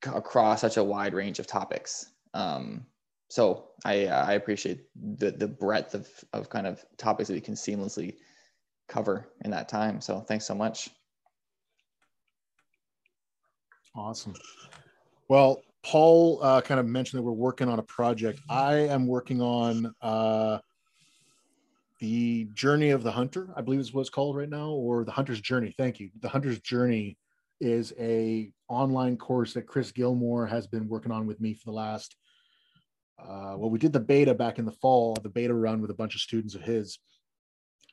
across such a wide range of topics. Um, so I, uh, I appreciate the, the breadth of, of kind of topics that we can seamlessly cover in that time. So thanks so much. Awesome. Well, Paul uh, kind of mentioned that we're working on a project. I am working on uh, the Journey of the Hunter, I believe is what it's called right now, or the Hunter's Journey. Thank you. The Hunter's Journey is a online course that Chris Gilmore has been working on with me for the last. Uh, well, we did the beta back in the fall, the beta run with a bunch of students of his,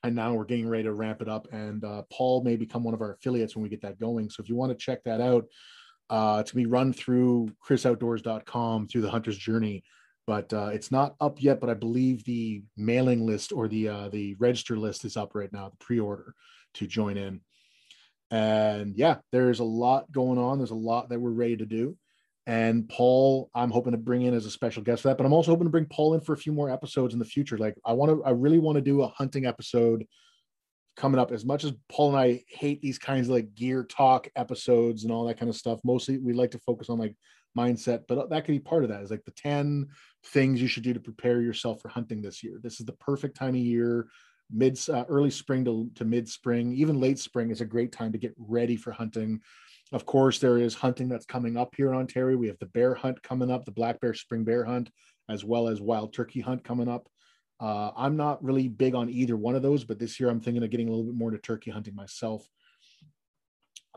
and now we're getting ready to ramp it up. And uh, Paul may become one of our affiliates when we get that going. So if you want to check that out, uh, to be run through chrisoutdoors.com through the hunter's journey. But uh, it's not up yet but i believe the mailing list or the uh, the register list is up right now the pre-order to join in. And yeah there's a lot going on. There's a lot that we're ready to do and paul i'm hoping to bring in as a special guest for that but i'm also hoping to bring paul in for a few more episodes in the future. Like i want to i really want to do a hunting episode coming up. As much as paul and i hate these kinds of like gear talk episodes and all that kind of stuff mostly we like to focus on like mindset but that could be part of that is like the 10 things you should do to prepare yourself for hunting this year. This is the perfect time of year mid uh, early spring to, to mid spring even late spring is a great time to get ready for hunting of course there is hunting that's coming up here in ontario we have the bear hunt coming up the black bear spring bear hunt as well as wild turkey hunt coming up uh, I'm not really big on either one of those, but this year I'm thinking of getting a little bit more into turkey hunting myself.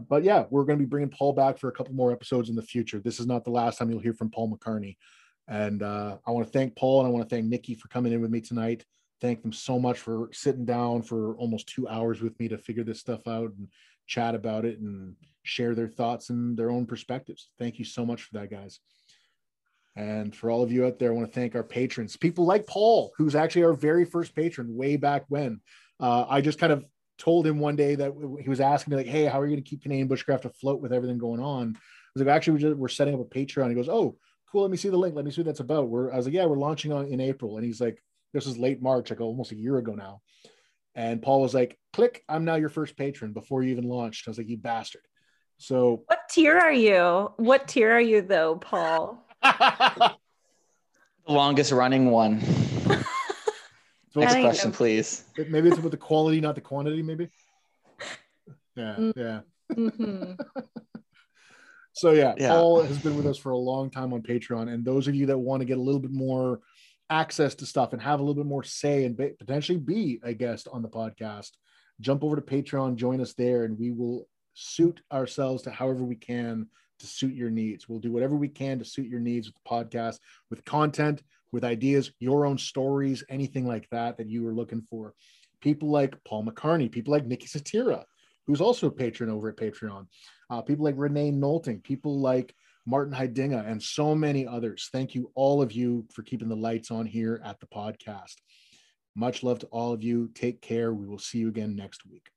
But yeah, we're going to be bringing Paul back for a couple more episodes in the future. This is not the last time you'll hear from Paul McCarney. And uh, I want to thank Paul and I want to thank Nikki for coming in with me tonight. Thank them so much for sitting down for almost two hours with me to figure this stuff out and chat about it and share their thoughts and their own perspectives. Thank you so much for that, guys. And for all of you out there, I want to thank our patrons, people like Paul, who's actually our very first patron way back when. Uh, I just kind of told him one day that he was asking me like, "Hey, how are you going to keep Canadian bushcraft afloat with everything going on?" I was like, "Actually, we're, setting up a Patreon." He goes, "Oh, cool. Let me see the link. Let me see what that's about." We're, I was like, "Yeah, we're launching on in April," and he's like, "This is late March, like almost a year ago now." And Paul was like, "Click, I'm now your first patron before you even launched." I was like, "You bastard!" So, what tier are you? What tier are you though, Paul? the longest running one. Next question, please. Maybe it's about the quality, not the quantity. Maybe. Yeah, mm. yeah. Mm-hmm. so yeah, yeah, Paul has been with us for a long time on Patreon, and those of you that want to get a little bit more access to stuff and have a little bit more say and potentially be a guest on the podcast, jump over to Patreon, join us there, and we will suit ourselves to however we can to suit your needs. We'll do whatever we can to suit your needs with the podcast, with content, with ideas, your own stories, anything like that that you are looking for. People like Paul McCarney, people like Nikki Satira, who's also a patron over at Patreon, uh, people like Renee Nolting, people like Martin Heidinga, and so many others. Thank you, all of you, for keeping the lights on here at the podcast. Much love to all of you. Take care. We will see you again next week.